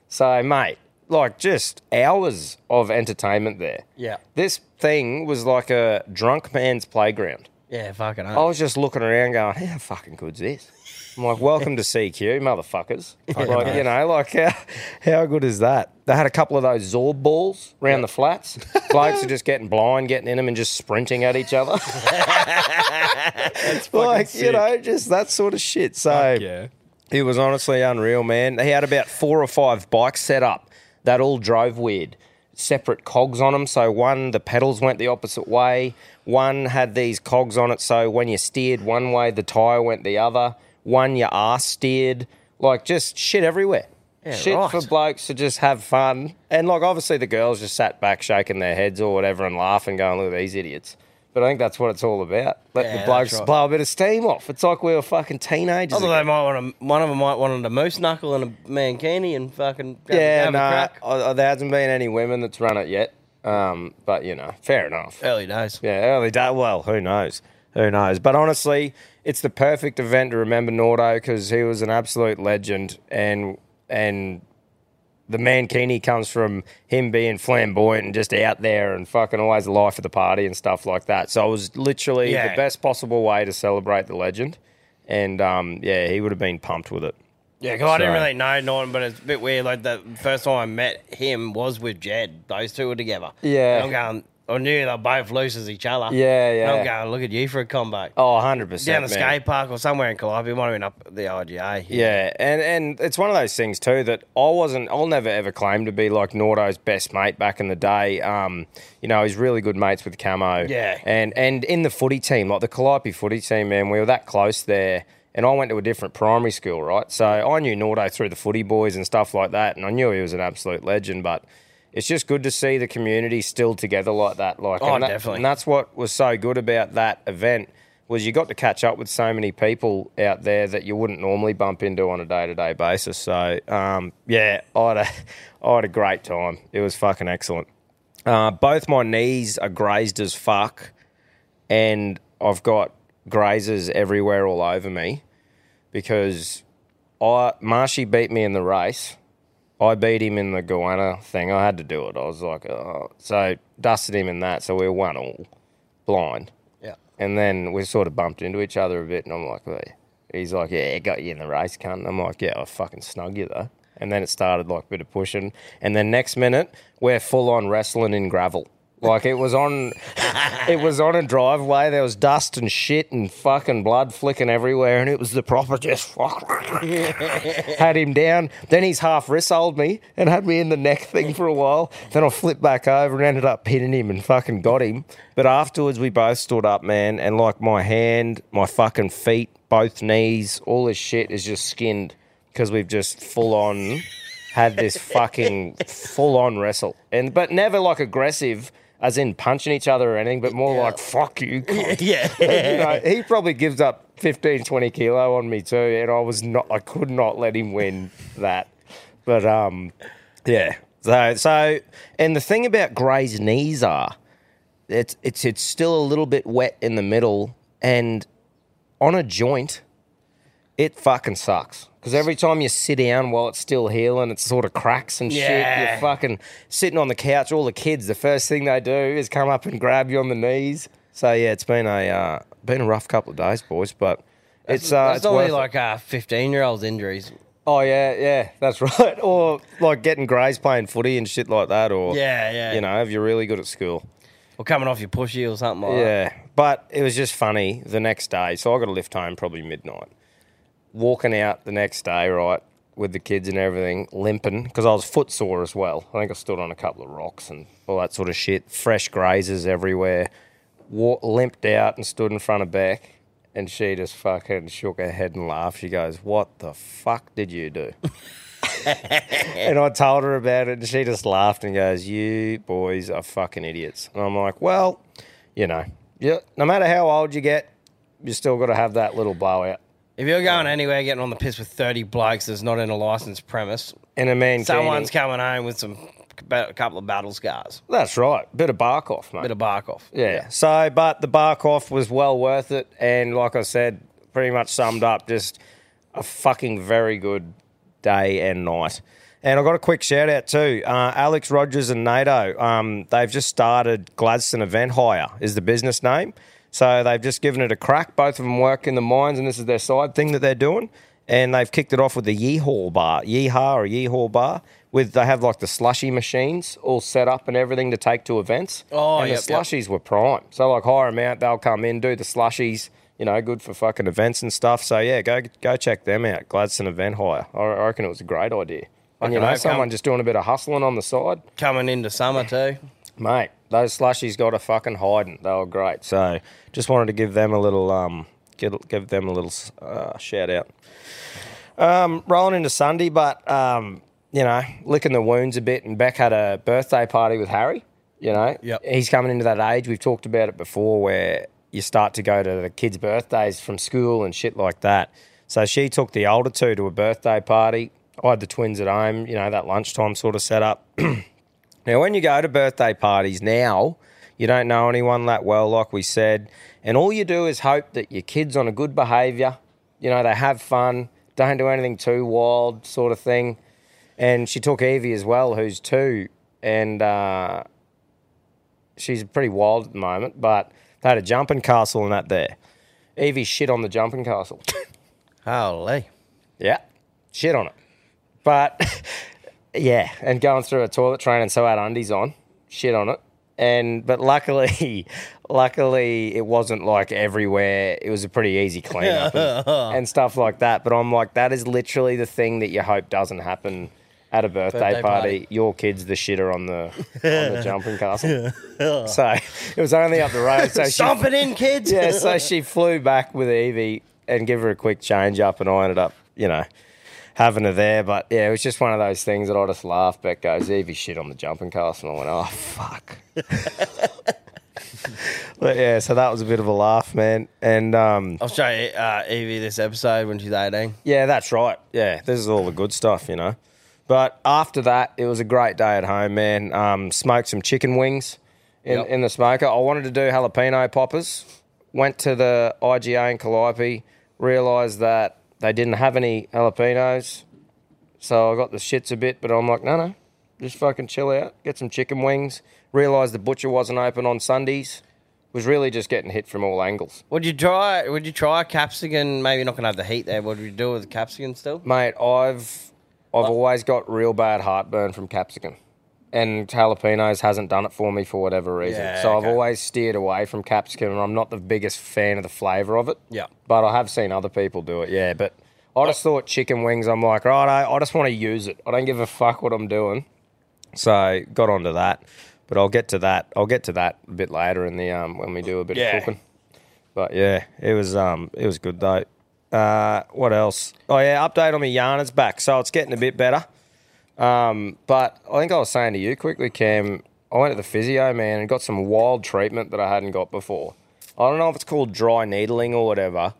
So, mate, like just hours of entertainment there. Yeah. This thing was like a drunk man's playground. Yeah, fucking. I was just looking around going, how fucking good's this? I'm like, welcome to CQ, motherfuckers. like, you know, like, how, how good is that? They had a couple of those Zorb balls around the flats. Blokes are just getting blind, getting in them and just sprinting at each other. like, you know, just that sort of shit. So, Yeah. it was honestly unreal, man. He had about four or five bikes set up that all drove weird. Separate cogs on them. So one, the pedals went the opposite way. One had these cogs on it. So when you steered one way, the tyre went the other. One, your ass steered. Like just shit everywhere. shit right. for blokes to just have fun. And like obviously the girls just sat back shaking their heads or whatever and laughing, going, look at these idiots. But I think that's what it's all about. Let Yeah, the blokes right. blow a bit of steam off. It's like we were fucking teenagers. Although they might want to, one of them might want a moose knuckle and a mankini and fucking Yeah, have no, a crack. uh, there hasn't been any women that's run it yet. Um, but you know, fair enough. Early days. Yeah, early day. Well, who knows? Who knows? But honestly, it's the perfect event to remember Nordo because he was an absolute legend, and and the Mankini comes from him being flamboyant and just out there and fucking always the life of the party and stuff like that. So it was literally Yeah. the best possible way to celebrate the legend, and um, yeah, he would have been pumped with it. Yeah, 'cause I didn't So- really know Norton, but it's a bit weird. Like the first time I met him was with Jed. Those two were together. Yeah. And I'm going. I knew they were both loose as each other. Yeah, And yeah. I'm going. Look at you for a combo. Oh, 100 percent Down the skate park or somewhere in Calliope. It might have been up the IGA. Yeah, and and it's one of those things too that I wasn't. I'll never ever claim to be like Nordo's best mate back in the day. Um, you know, he's really good mates with Camo. Yeah. and and in the footy team, like the Calliope footy team, man, we were that close there. And I went to a different primary school, right? So I knew Nordo through the footy boys and stuff like that, and I knew he was an absolute legend. But it's just good to see the community still together like that. Like, Oh, and that- definitely. and that's what was so good about that event was you got to catch up with so many people out there that you wouldn't normally bump into on a day to day basis. So um, yeah, I had a I had a great time. It was fucking excellent. Uh, both my knees are grazed as fuck, and I've got grazes everywhere all over me because I Marshy beat me in the race. I beat him in the goanna thing. I had to do it. I was like, oh. so dusted him in that. So we were one all blind. Yeah. And then we sort of bumped into each other a bit, and I'm like, "Hey." he's like, yeah, got you in the race, cunt. I'm like, yeah, I fucking snug you though. And then it started like a bit of pushing, and then next minute we're full on wrestling in gravel. Like it was on, it was on a driveway. There was dust and shit and fucking blood flicking everywhere, and it was the proper just fuck. had him down. Then he's half wristled me and had me in the neck thing for a while. Then I flipped back over and ended up pinning him and fucking got him. But afterwards, we both stood up, man, and like my hand, my fucking feet, both knees, all this shit is just skinned because we've just full on had this fucking full on wrestle, and but never like aggressive. As in punching each other or anything, but more like "fuck you." cunt." Yeah. you know, he probably gives up 15, 20 kilo on me too, and I was not, I could not let him win that. But um, yeah. So so, and the thing about Gray's knees are, it's it's it's still a little bit wet in the middle, and on a joint, it fucking sucks. Because every time you sit down while it's still healing, it sort of cracks and shit. Yeah. You're fucking sitting on the couch. All the kids, the first thing they do is come up and grab you on the knees. So yeah, it's been a uh, been a rough couple of days, boys. But it's uh, That's it's worth it. like uh, 15 year olds injuries. Oh yeah, yeah, that's right. Or like getting greys playing footy and shit like that. Or Yeah, yeah. you know, if you're really good at school. Or coming off your pushy or something like that. Yeah, but it was just funny the next day. So I got to lift home probably midnight. Walking out the next day, right, with the kids and everything, limping because I was footsore as well. I think I stood on a couple of rocks and all that sort of shit. Fresh grazes everywhere. Wa- limped out and stood in front of Beck, and she just fucking shook her head and laughed. She goes, "What the fuck did you do?" and I told her about it, and she just laughed and goes, "You boys are fucking idiots." And I'm like, "Well, you know, yeah, no matter how old you get, you still got to have that little blowout." If you're going anywhere, getting on the piss with 30 blokes that's not in a licensed premise, And a man, someone's coming home with some a couple of battle scars. that's right, bit of bark off, mate. Bit of bark off. Yeah. So, but the bark off was well worth it, and like I said, pretty much summed up just a fucking very good day and night. And I got a quick shout out too. Uh, Alex Rogers and NATO, um, they've just started Gladstone Event Hire is the business name. So they've just given it a crack. Both of them work in the mines, and this is their side thing that they're doing. And they've kicked it off with the Yeehaw bar, Yeehaw or Yeehaw bar. With they have like the slushy machines all set up and everything to take to events. Oh, and yep, the yep. slushies were prime. So like hire them out, they'll come in, do the slushies. You know, good for fucking events and stuff. So yeah, go go check them out. Gladstone Event Hire. I reckon it was a great idea. And you know, someone just doing a bit of hustling on the side, Coming into summer too. Mate. Those slushies got a fucking hiding. They were great. So just wanted to give them a little um, give, give them a little uh, shout out. Um, rolling into Sunday, but um, you know, licking the wounds a bit. And Beck had a birthday party with Harry. You know, Yep. he's coming into that age. We've talked about it before, where you start to go to the kids' birthdays from school and shit like that. So she took the older two to a birthday party. I had the twins at home. You know, that lunchtime sort of setup. Now, when you go to birthday parties now, you don't know anyone that well, like we said, and all you do is hope that your kid's on a good behaviour. You know, they have fun, don't do anything too wild, sort of thing. And she took Evie as well, who's two, and uh, she's pretty wild at the moment, but they had a jumping castle and that there. Evie shit on the jumping castle. Holy. Yeah, shit on it. But yeah, and going through a toilet train and so I had undies on, shit on it. And but luckily, luckily it wasn't like everywhere. It was a pretty easy cleanup and, and stuff like that. But I'm like, that is literally the thing that you hope doesn't happen at a birthday, Birthday party. party. Your kid's the shitter on the on the jumping castle. so it was only up the road. So she Stomp it in, kids. yeah, so she flew back with Evie and give her a quick change up, and I ended up, you know, having her there. But yeah, it was just one of those things that I just laughed. Beck goes, Evie shit on the jumping castle, and I went, oh fuck. but yeah, so that was a bit of a laugh, man. And um, I'll show you, uh, Evie this episode when she's 18. yeah, that's right. Yeah, this is all the good stuff, you know. But after that, it was a great day at home, man. Um, smoked some chicken wings in, Yep. in the smoker. I wanted to do jalapeno poppers. Went to the IGA in Calliope, realised that they didn't have any jalapenos. So I got the shits a bit, but I'm like, no, no, just fucking chill out, get some chicken wings. Realised the butcher wasn't open on Sundays. Was really just getting hit from all angles. Would you try? Would you try capsicum? Maybe you're not gonna have the heat there. What would you do with the capsicum still? Mate, I've I've always got real bad heartburn from capsicum. And jalapenos hasn't done it for me for whatever reason. Yeah, so I've okay. always steered away from capsicum and I'm not the biggest fan of the flavour of it. Yeah. But I have seen other people do it, yeah. But I just thought chicken wings, I'm like, right, I, I just want to use it. I don't give a fuck what I'm doing. So got onto that. But I'll get to that. I'll get to that a bit later in the um when we do a bit Yeah. of cooking. But yeah, it was um it was good though. Uh, what else? Oh yeah, update on my yarn. It's back, so it's getting a bit better. Um, but I think I was saying to you quickly, Cam. I went to the physio man and got some wild treatment that I hadn't got before. I don't know if it's called dry needling or whatever,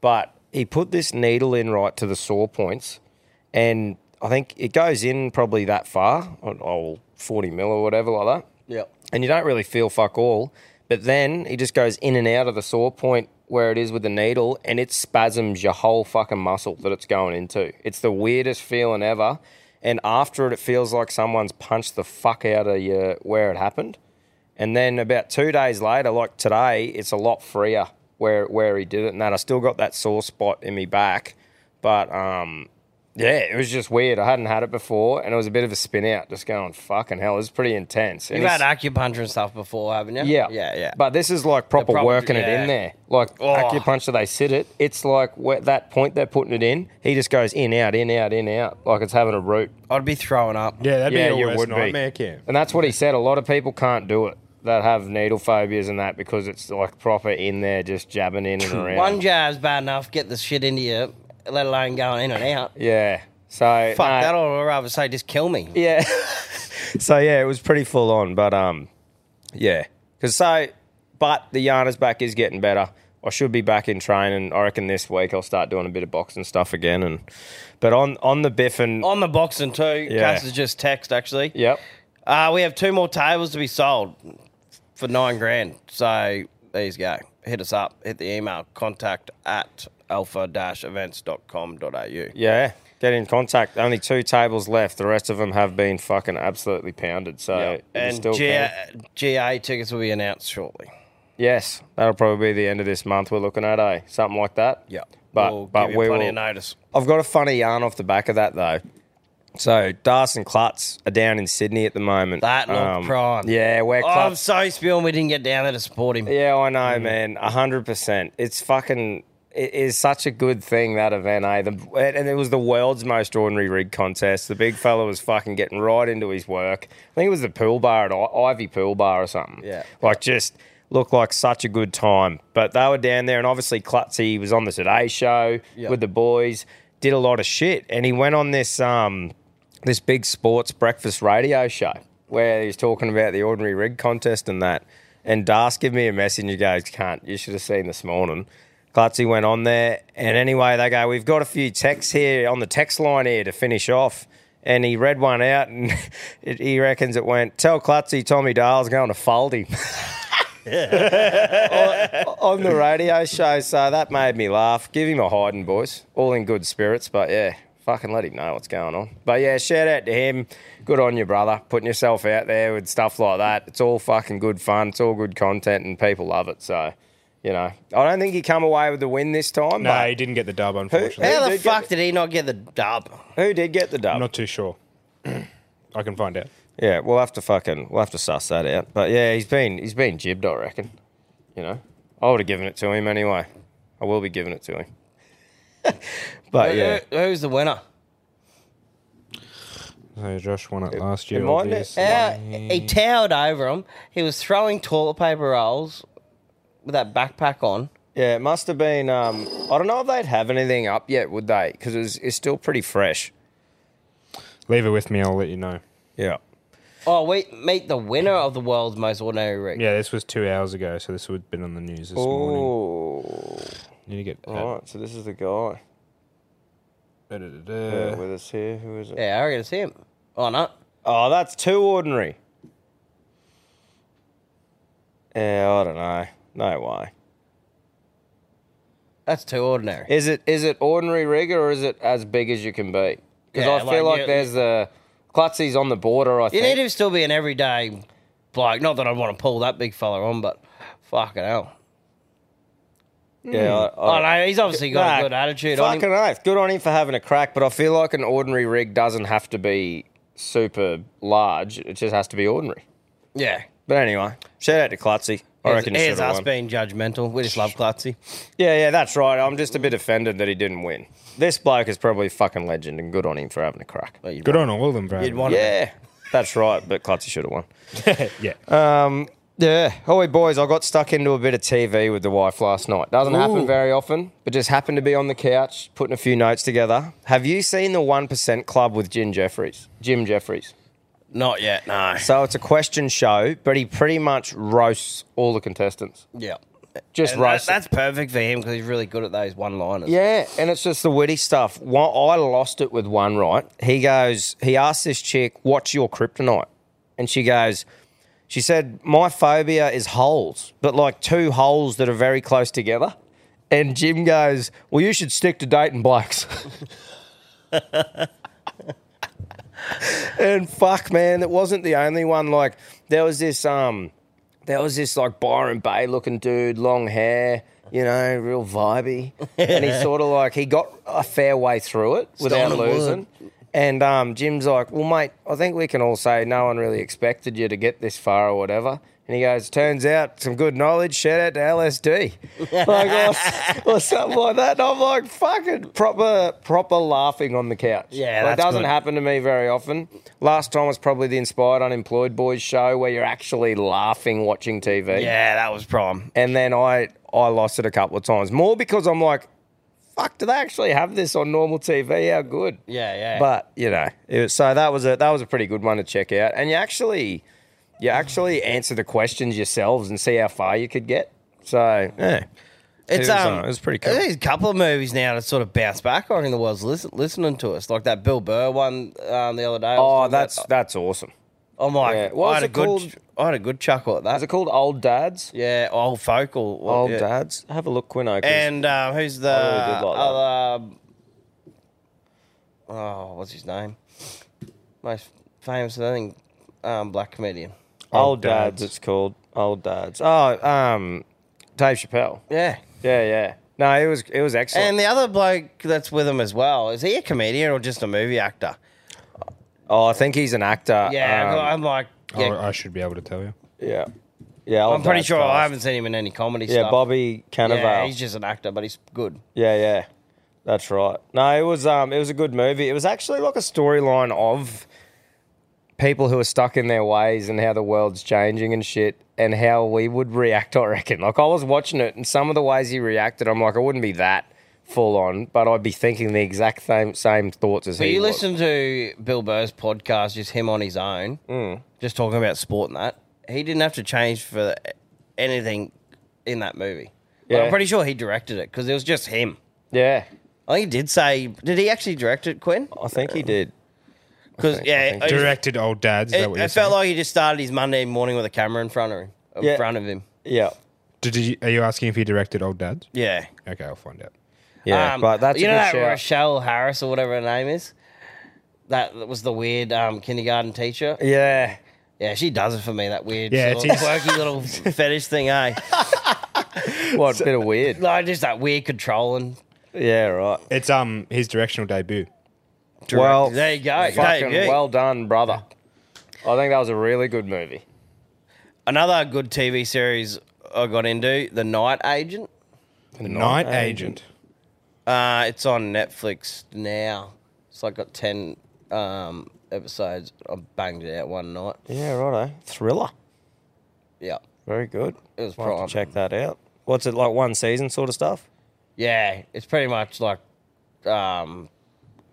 but he put this needle in right to the sore points, and I think it goes in probably that far, or- or 40 mil or whatever like that Yep. and you don't really feel fuck all. But then he just goes in and out of the sore point where it is with the needle, and it spasms your whole fucking muscle that it's going into. It's the weirdest feeling ever. And after it, it feels like someone's punched the fuck out of you where it happened. And then about two days later, like today, it's a lot freer where where he did it, and that I still got that sore spot in me back, but um, yeah, it was just weird. I hadn't had it before, and it was a bit of a spin out. Just going fucking hell, it was pretty intense. And You've had he's- acupuncture and stuff before, haven't you? yeah, Yeah, yeah. But this is like proper, proper- working it yeah. in there. Like Oh. acupuncture, they sit it. It's like where, that point they're putting it in. He just goes in, out, in, out, in, out, like it's having a root. I'd be throwing up. Yeah, that'd Yeah, be you your worst would be. nightmare, Cam. And that's what he said. A lot of people can't do it that have needle phobias and that because it's like proper in there, just jabbing in and around. One jab's bad enough, get the shit into you, let alone going in and out. yeah. So Fuck no, that, or I'd rather say just kill me. Yeah. so yeah, it was pretty full on, but um, yeah. Because so, but the Yarner's back is getting better. I should be back in training. I reckon this week I'll start doing a bit of boxing stuff again. And but on on the biff and On the boxing too, Yeah. Cass has just text actually. yep, Uh, we have two more tables to be sold for nine grand. So there you go. Hit us up. Hit the email contact at alpha-events.com.au. yeah. Get in contact. Only two tables left. The rest of them have been fucking absolutely pounded. So Yep. And still GA. GA tickets will be announced shortly. yes, that'll probably be the end of this month. We're looking at eh, something like that. Yeah, but we'll but we plenty will, of notice. I've got a funny yarn off the back of that though. So Darcy and Klutz are down in Sydney at the moment. That looked prime. Yeah, where Oh, I'm so spewing we didn't get down there to support him. yeah, I know, man. A hundred percent. It's fucking. It is such a good thing that event, eh? The, and it was the world's most ordinary rig contest. The big fella was fucking getting right into his work. I think it was the pool bar at I- Ivy Pool Bar or something. Yeah. like just looked like such a good time. But they were down there, and obviously Klutzy was on the Today Show Yep. with the boys. Did a lot of shit, and he went on this um this big sports breakfast radio show where he was talking about the ordinary rig contest and that. And Das gave me a message and he goes, Can't, you should have seen this morning. Klutzy went on there. And anyway, they go, We've got a few texts here on the text line here to finish off. And he read one out and it, he reckons it went, Tell Klutzy Tommy Dale's going to fold him. on, on the radio show. So that made me laugh. Give him a hiding, boys. All in good spirits. But yeah, fucking let him know what's going on. But yeah, shout out to him. Good on you, brother. Putting yourself out there with stuff like that. It's all fucking good fun. It's all good content, and people love it. So, you know, I don't think he come away with the win this time. No, but he didn't get the dub, unfortunately. How the did get fuck did he not get the dub? who did get the dub? I'm not too sure. I can find out. Yeah, we'll have to fucking we'll have to suss that out. But yeah, he's been he's been jibbed, I reckon. You know, I would have given it to him anyway. I will be giving it to him. but yeah, Who- who's the winner? So Josh won it last year. it might be- obviously. How, he towered over him. He was throwing toilet paper rolls with that backpack on. yeah, it must have been. Um, I don't know if they'd have anything up yet, would they? Because it's, it's still pretty fresh. Leave it with me. I'll let you know. Yeah. Oh, we meet the winner of the world's most ordinary rig. Yeah, this was two hours ago, so this would have been on the news this morning. Oh, Need to get. all right. So this is the guy uh, uh, da-da-da-da. with us here. Who is it? Yeah, I reckon it's him. Oh, no. Oh, that's too ordinary. Yeah, I don't know. No way. That's too ordinary. Is it is it ordinary rig or is it as big as you can be? Because Yeah, I feel like, like you- there's the Klutzy's on the border. I think. You think. need to still be an everyday bloke. Not that I want to pull that big fella on, but fucking hell. yeah, hmm. I, Oh, no, he's obviously got Nah, a good attitude on Fucking him. oath. Good on him for having a crack, but I feel like an ordinary rig doesn't have to be super large. It just has to be ordinary. Yeah. But anyway, shout out to Klutzy. I reckon he here's should have us won. being judgmental. We just love Klutzy. Yeah, yeah, that's right. I'm just a bit offended that he didn't win. This bloke is probably a fucking legend, and good on him for having a crack. Well, Good want- on all of them, bro. You'd want Yeah, that's right. But Klutzy should have won. yeah. Um, yeah. Holy boys, I got stuck into a bit of TV with the wife last night. Doesn't happen very often, but just happened to be on the couch putting a few notes together. Have you seen the One Percent Club with Jim Jefferies? Jim Jefferies. Not yet, no. So it's a question show, but he pretty much roasts all the contestants. Yeah. just And that- roast. it. that's perfect for him because he's really good at those one-liners. Yeah, and it's just the witty stuff. One, I lost it with one, right? He goes, he asked this chick, What's your kryptonite? And she goes, She said, My phobia is holes, but like two holes that are very close together. And Jim goes, Well, you should stick to dating blokes. and fuck, man, it wasn't the only one. Like, there was this, um, there was this like Byron Bay looking dude, long hair, you know, real vibey. and he sort of like, he got a fair way through it without Stolen wood. losing. And um, Jim's like, well, mate, I think we can all say no one really expected you to get this far or whatever. And he goes, turns out some good knowledge. Shout out to LSD, like, or, or something like that. And I'm like, fucking proper, proper laughing on the couch. Yeah, like, that's doesn't good. happen to me very often. Last time was probably the Inspired Unemployed Boys show where you're actually laughing watching TV. Yeah, that was prime. And then I I lost it a couple of times. More because I'm like, fuck, do they actually have this on normal TV? How good. Yeah, yeah. But you know, it was, so that was a that was a pretty good one to check out. And you actually you actually answer the questions yourselves and see how far you could get. So yeah. It's um, uh, it was pretty cool. There's a couple of movies now that sort of bounce back on in the world's listen, listening to us, like that Bill Burr one um, the other day. Oh, that's about- that's awesome. I'm like, yeah. What I had a good, called? I had a good chuckle at that. Is it called Old Dads? yeah, old focal, Old yeah. Dads. Have a look, Quino. And um, who's the really like other? Oh, what's his name? Most famous, I think, um, black comedian. Old Dads. It's called Old Dads. Oh, um, Dave Chappelle. Yeah. Yeah, yeah. No, it was it was excellent. And the other bloke that's with him as well, is he a comedian or just a movie actor? oh, I think he's an actor. Yeah, um, I'm like, yeah, I should be able to tell you. yeah, yeah. Old I'm pretty Dads sure I cast. haven't seen him in any comedy Yeah, stuff. Bobby Cannavale. Yeah, he's just an actor, but he's good. Yeah, yeah. That's right. No, it was um it was a good movie. It was actually like a storyline of people who are stuck in their ways and how the world's changing and shit and how we would react, I reckon. Like I was watching it and some of the ways he reacted, I'm like, I wouldn't be that full on, but I'd be thinking the exact same same thoughts as But he you was. listen to Bill Burr's podcast, just him on his own, Mm. just talking about sport and that. He didn't have to change for anything in that movie. But Yeah. I'm pretty sure he directed it because it was just him. Yeah. I think he did say, did he actually direct it, Quinn? I think he did. Because think- I yeah, Directed old dads. Is it, that what it you're felt saying? like he just started his Monday morning with a camera in front of him. In Yeah. front of him. Yeah. Did you, are you asking if he directed old dads? Yeah. Okay, I'll find out. Yeah. Um, but that's you a know good that shout. Rochelle Harris or whatever her name is. That was the weird um, kindergarten teacher. Yeah. Yeah, she does it for me. That weird, Yeah, sort it of is. quirky little fetish thing, eh? What a bit of weird. Like just that weird controlling. Yeah, right. It's um his directional debut. Well, There you go. fucking Dave, well done, brother. I think that was a really good movie. Another good TV series I got into, The Night Agent. The Night Agent. Uh, it's on Netflix now. It's like got ten um, episodes. I banged it out one night. Yeah, righto. Thriller. Yeah, Very good. it was I'll have prime. to check that out. What's it like? One season sort of stuff. Yeah, it's pretty much like um,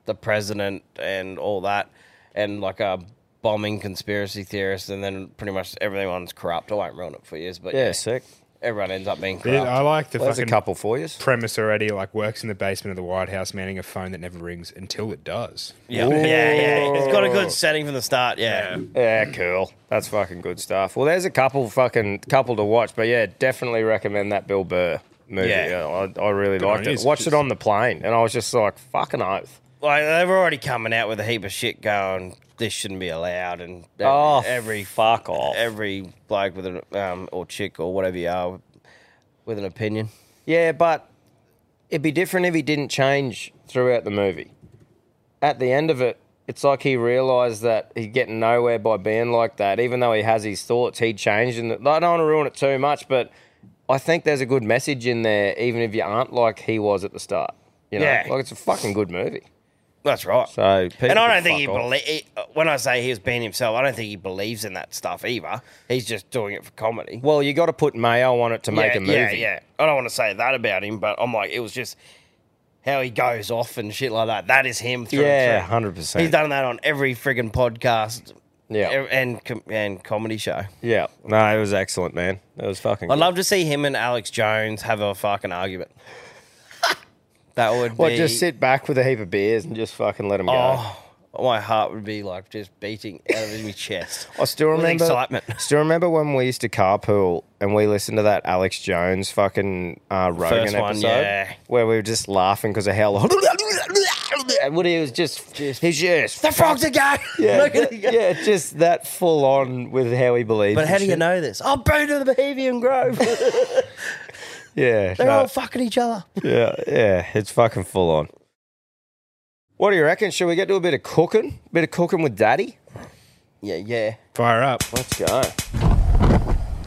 the president and all that, and like a bombing conspiracy theorist, and then pretty much everyone's corrupt. I won't ruin it for you, but Yeah, yeah, sick. everyone ends up being It- corrupt. I like the Well, there's a fucking couple for you. premise already. Like works in the basement of the White House, manning a phone that never rings until it does. yeah, yeah, yeah. It's got a good setting from the start. Yeah, Yeah, cool. That's fucking good stuff. Well, there's a couple fucking couple to watch, but yeah, definitely recommend that Bill Burr movie. Yeah. Yeah, I, I really Good liked it. you. Watched it on the plane, and I was just like, fucking oath. Like they were already coming out with a heap of shit going. This shouldn't be allowed, and every, Oh, every fuck off. every bloke with an um or chick or whatever you are with an opinion. Yeah, but it'd be different if he didn't change throughout the movie. At the end of it, it's like he realised that he's getting nowhere by being like that. Even though he has his thoughts, he changed. And I don't want to ruin it too much, but I think there's a good message in there, even if you aren't like he was at the start. You know, Yeah. like it's a fucking good movie. That's right. So, people and I don't think he believes. When I say he was being himself, I don't think he believes in that stuff either. He's just doing it for comedy. Well, you got to put mayo on it to make yeah, a movie. Yeah, yeah. I don't want to say that about him, but I'm like, it was just how he goes off and shit like that. That is him. Through Yeah, hundred percent. He's done that on every frigging podcast Yeah. and and comedy show. Yeah. No, it was excellent, man. It was fucking. I'd good. love to see him and Alex Jones have a fucking argument. That would What, be. just sit back with a heap of beers and just fucking let him go. Oh, my heart would be like just beating out of my chest. I still with remember. excitement. Still remember when we used to carpool and we listened to that Alex Jones fucking uh, Rogan First one, episode, yeah. where we were just laughing because of how. and Woody was just, he's just The frogs are going. Yeah, Look at it go. yeah, just that full on with how he believes. But how do you know this? I've been to the Bohemian Grove. Yeah, They're no, all fucking each other. yeah, yeah. It's fucking full on. What do you reckon? Should we get to a bit of cooking? bit of cooking with Daddy? Yeah, yeah. Fire up. Let's go.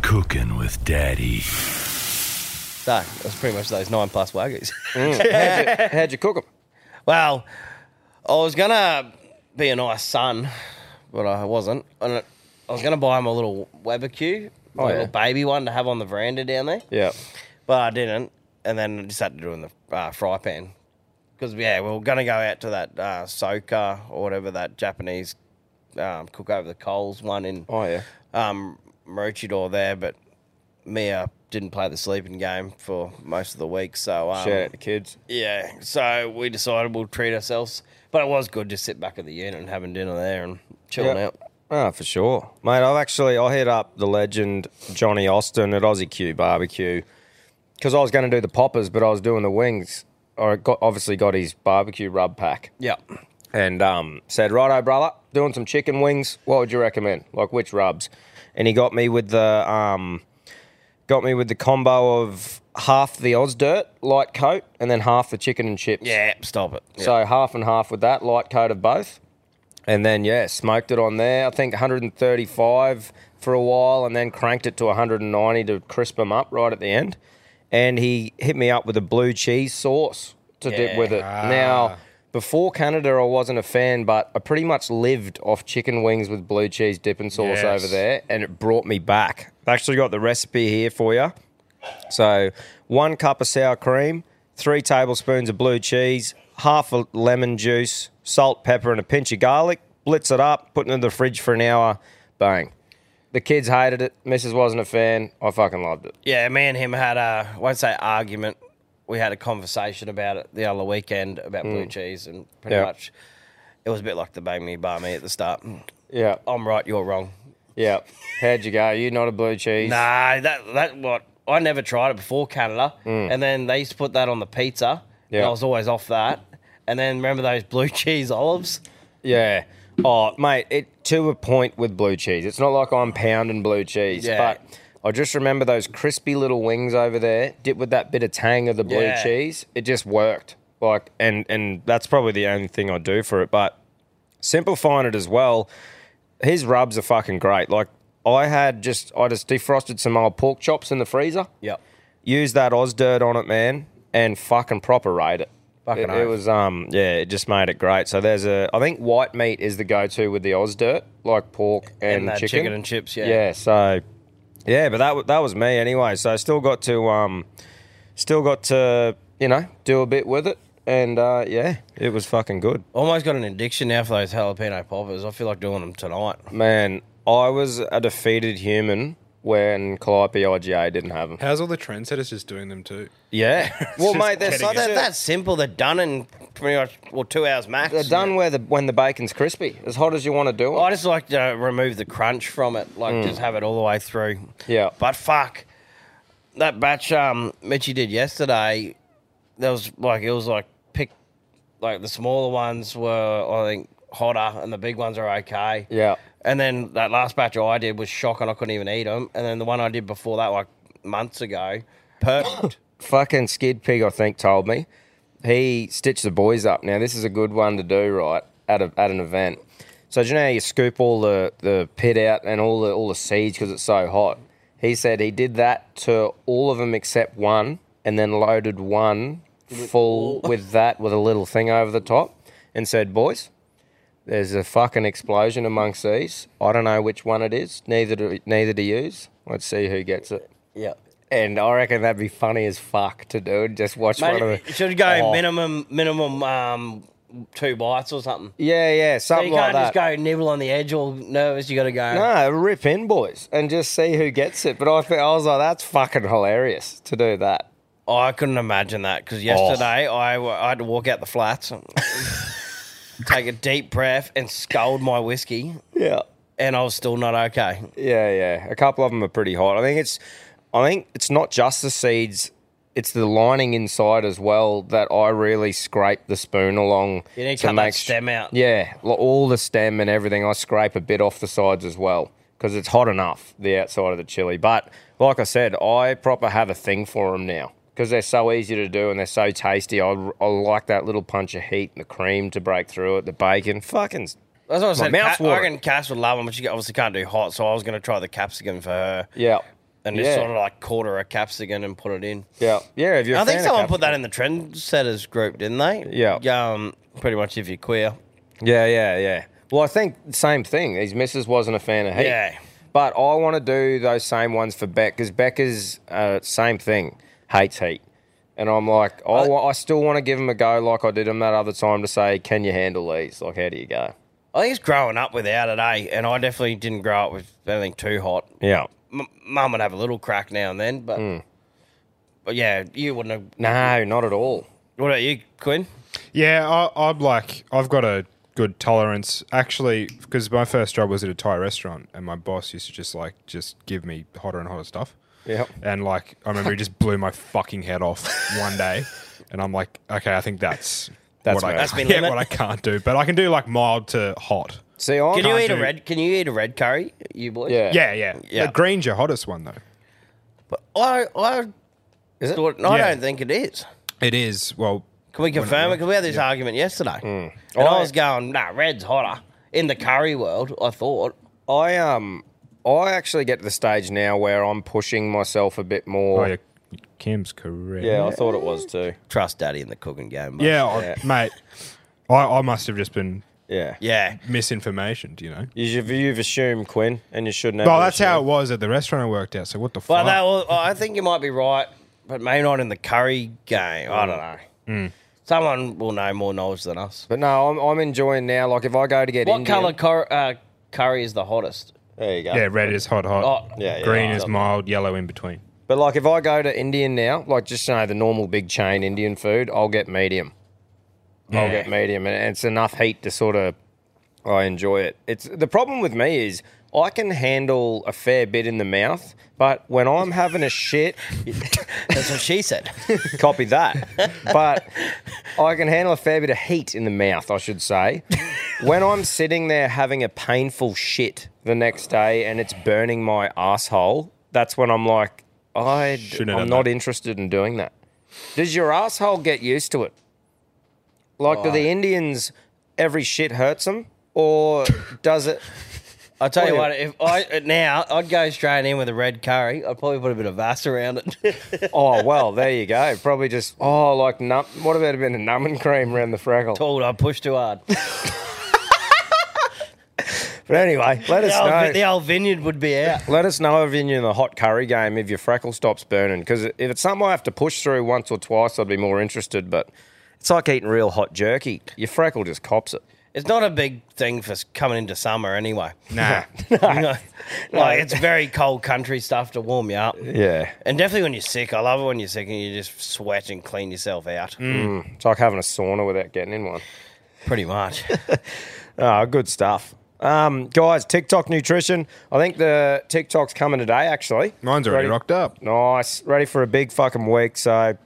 Cooking with Daddy. So that's pretty much those nine plus wagons. Mm. How'd you, how'd you cook them? well, I was gonna be a nice son, but I wasn't. And I was gonna buy him a little Weber Q, Oh, a yeah. little baby one to have on the veranda down there. Yeah. But I didn't, and then I just had to do it in the uh, fry pan because yeah, we were gonna go out to that uh, Soka or whatever that Japanese um, cook over the coals one in Oh yeah. um, Maroochydore there, but Mia didn't play the sleeping game for most of the week, so um, Shout out to kids. yeah, so we decided we'll treat ourselves. But it was good to sit back at the unit and having dinner there and chilling Yeah. out. Oh, for sure, mate. I've actually I hit up the legend Johnny Austin at Aussie Q Barbecue because I was going to do the poppers, but I was doing the wings. I got obviously got his barbecue rub pack Yeah. and um, said, "Righto, brother, doing some chicken wings. What would you recommend? Like which rubs?" And he got me with the um, got me with the combo of half the Oz Dirt light coat and then half the chicken and chips. Yeah, stop it. Yeah. So half and half with that light coat of both, and then yeah, smoked it on there. I think 135 for a while, and then cranked it to 190 to crisp them up right at the end. And he hit me up with a blue cheese sauce to dip with it. Now, ah. before Canada, I wasn't a fan, but I pretty much lived off chicken wings with blue cheese dipping sauce Yes. over there, and it brought me back. I've actually got the recipe here for you. So, one cup of sour cream, three tablespoons of blue cheese, half a lemon juice, salt, pepper, and a pinch of garlic. Blitz it up, put it in the fridge for an hour. Bang. The kids hated it. Mrs. wasn't a fan. I fucking loved it. Yeah, me and him had a I won't say argument. We had a conversation about it the other weekend about blue cheese, and pretty Mm. Yeah. much it was a bit like the bang me bar me at the start. Yeah, I'm right, you're wrong. yeah. How'd you go? You not a blue cheese? Nah, that that what I never tried it before Canada, and then they used to put that on the pizza. and Mm. Yeah. I was always off that. And then remember those blue cheese olives? Yeah. Oh, mate, it to a point with blue cheese. It's not like I'm pounding blue cheese, Yeah. but I just remember those crispy little wings over there, dipped with that bit of tang of the blue Yeah. cheese. It just worked. Like, and and that's probably the only thing I do for it. But simplifying it as well, his rubs are fucking great. Like, I had just I just defrosted some old pork chops in the freezer. Yep. Use that Oz dirt on it, man, and fucking proper rate it. Fucking it, it was um yeah, it just made it great. So there's a I think white meat is the go to with the Oz dirt, like pork and, that chicken. chicken and chips, yeah. Yeah, so yeah, but that that was me anyway. So I still got to um still got to, you know, do a bit with it. And uh, yeah, it was fucking good. Almost got an addiction now for those jalapeno poppers. I feel like doing them tonight. Man, I was a defeated human when Calliope IGA didn't have them. How's all the trendsetters just doing them too? Yeah. well, mate, they're getting such it. That, that's simple. They're done in pretty much well two hours max. They're done where the when the bacon's crispy, as hot as you want to do it. I just like to remove the crunch from it, like just have it all the way through. Yeah. But fuck, that batch um Mitchy did yesterday, there was like it was like pick, like the smaller ones were I think hotter and the big ones are okay. Yeah. And then that last batch I did was shocking. I couldn't even eat them. And then the one I did before that, like months ago, perfect. Fucking Skid Pig, I think, told me he stitched the boys up. Now this is a good one to do, right? At a, at an event. So do you know how you scoop all the, the pit out and all the all the seeds because it's so hot? He said he did that to all of them except one, and then loaded one full with that with a little thing over the top, and said, "Boys, there's a fucking explosion amongst these. I don't know which one it is. Neither do neither do yous. Let's see who gets it." yeah. And I reckon that'd be funny as fuck to do. Just watch one of Mate, the. should go Oh. minimum minimum um two bites or something. Yeah, yeah, So something you can't that. just go nibble on the edge all nervous. You got to go. No, rip in, boys, and just see who gets it. But I I was like, that's fucking hilarious to do that. Oh, I couldn't imagine that because yesterday I, w- I had to walk out the flats, take a deep breath, and scold my whiskey, Yeah, and I was still not okay. yeah, yeah. A couple of them are pretty hot. I think it's, I think it's not just the seeds; it's the lining inside as well that I really scrape the spoon along. You need to cut that stem out. Yeah, all the stem and everything. I scrape a bit off the sides as well because it's hot enough the outside of the chili. But like I said, I proper have a thing for them now because they're so easy to do and they're so tasty. I, I like that little punch of heat and the cream to break through it. The bacon, fucking. That's what I said. Ca- I reckon Cass would love them, but she obviously can't do hot, so I was going to try the capsicum for her Yeah. and just yeah. sort of like quarter a capsicum and put it in. Yeah, yeah. If you're, a I think fan of someone put that in the trendsetters group, didn't they? Yeah. Um, pretty much if you're queer. Yeah, yeah, yeah. Well, I think same thing. His missus wasn't a fan of heat. Yeah. But I want to do those same ones for Beck because Beck is uh, same thing, hates heat. And I'm like, I, wa- I still want to give him a go like I did him that other time to say, can you handle these? Like, how do you go? I think it's growing up without it, eh? And I definitely didn't grow up with anything too hot. Yeah. M- Mum would have a little crack now and then, but Hmm. but yeah, you wouldn't have. No, not at all. What about you, Quinn? Yeah, I, I'm like, I've got a good tolerance actually because my first job was at a Thai restaurant, and my boss used to just like just give me hotter and hotter stuff. Yep. And like, I remember he just blew my fucking head off one day, and I'm like, okay, I think that's That's what I, me. That's been yeah, limit. what I can't do, but I can do like mild to hot. See, I Can you eat a do- red? Can you eat a red curry, you boys? Yeah. Yeah, yeah, Yeah. The green's your hottest one though. But I I Is it? thought, I Yeah. don't think it is. It is. Well, Can we confirm it? Because we had this argument yesterday, Hmm. and I I- was going, nah, red's hotter in the curry world. I thought. I um, I actually get to the stage now where I'm pushing myself a bit more. oh yeah, Kim's correct. yeah, I thought it was too. Trust Daddy in the cooking game. but- Yeah, I- mate. I, I must have just been Yeah. yeah. misinformation. Do you know? You've, you've assumed Quinn, and you shouldn't have. Well, to that's how it was at the restaurant I worked at. So what the Well, fuck? that was, I think you might be right, but maybe not in the curry game. I don't know. Hmm. Someone will know more knowledge than us. But no, I'm, I'm enjoying now. Like if I go to get What Indian- colour cur- uh, curry is the hottest? There you go. yeah, red is hot, hot. Oh, Yeah, yeah. Green Oh, is okay. mild, yellow in between. But like if I go to Indian now, like just you know the normal big chain Indian food, I'll get medium. I'll get medium, and it's enough heat to sort of I enjoy it. It's the problem with me is I can handle a fair bit in the mouth, but when I'm having a shit, That's what she said. copy that. But I can handle a fair bit of heat in the mouth, I should say. When I'm sitting there having a painful shit the next day and it's burning my asshole, that's when I'm like, I, Shouldn't have I'm not that. interested in doing that. Does your asshole get used to it? Like, do the Indians, every shit hurts them? Or does it? I'll tell you what, if I now I'd go straight in with a red curry. I'd probably put a bit of Vass around it. Oh, well, there you go. Probably just, oh, like, num- what about a bit of numbing cream around the freckle? Told I pushed too hard. But anyway, let us The old, know. the old vineyard would be out. Let us know if you're in the hot curry game if your freckle stops burning. Because if it's something I have to push through once or twice, I'd be more interested. But it's like eating real hot jerky. Your freckle just cops it. It's not a big thing for coming into summer anyway. Nah. You know, like it's very cold country stuff to warm you up. Yeah. And definitely when you're sick, I love it when you're sick and you just sweat and clean yourself out. Mm. Mm. It's like having a sauna without getting in one. Pretty much. Oh, good stuff. Um, guys, TikTok nutrition. I think the TikTok's coming today, actually. Mine's already Ready? rocked up. Nice. Ready for a big fucking week. So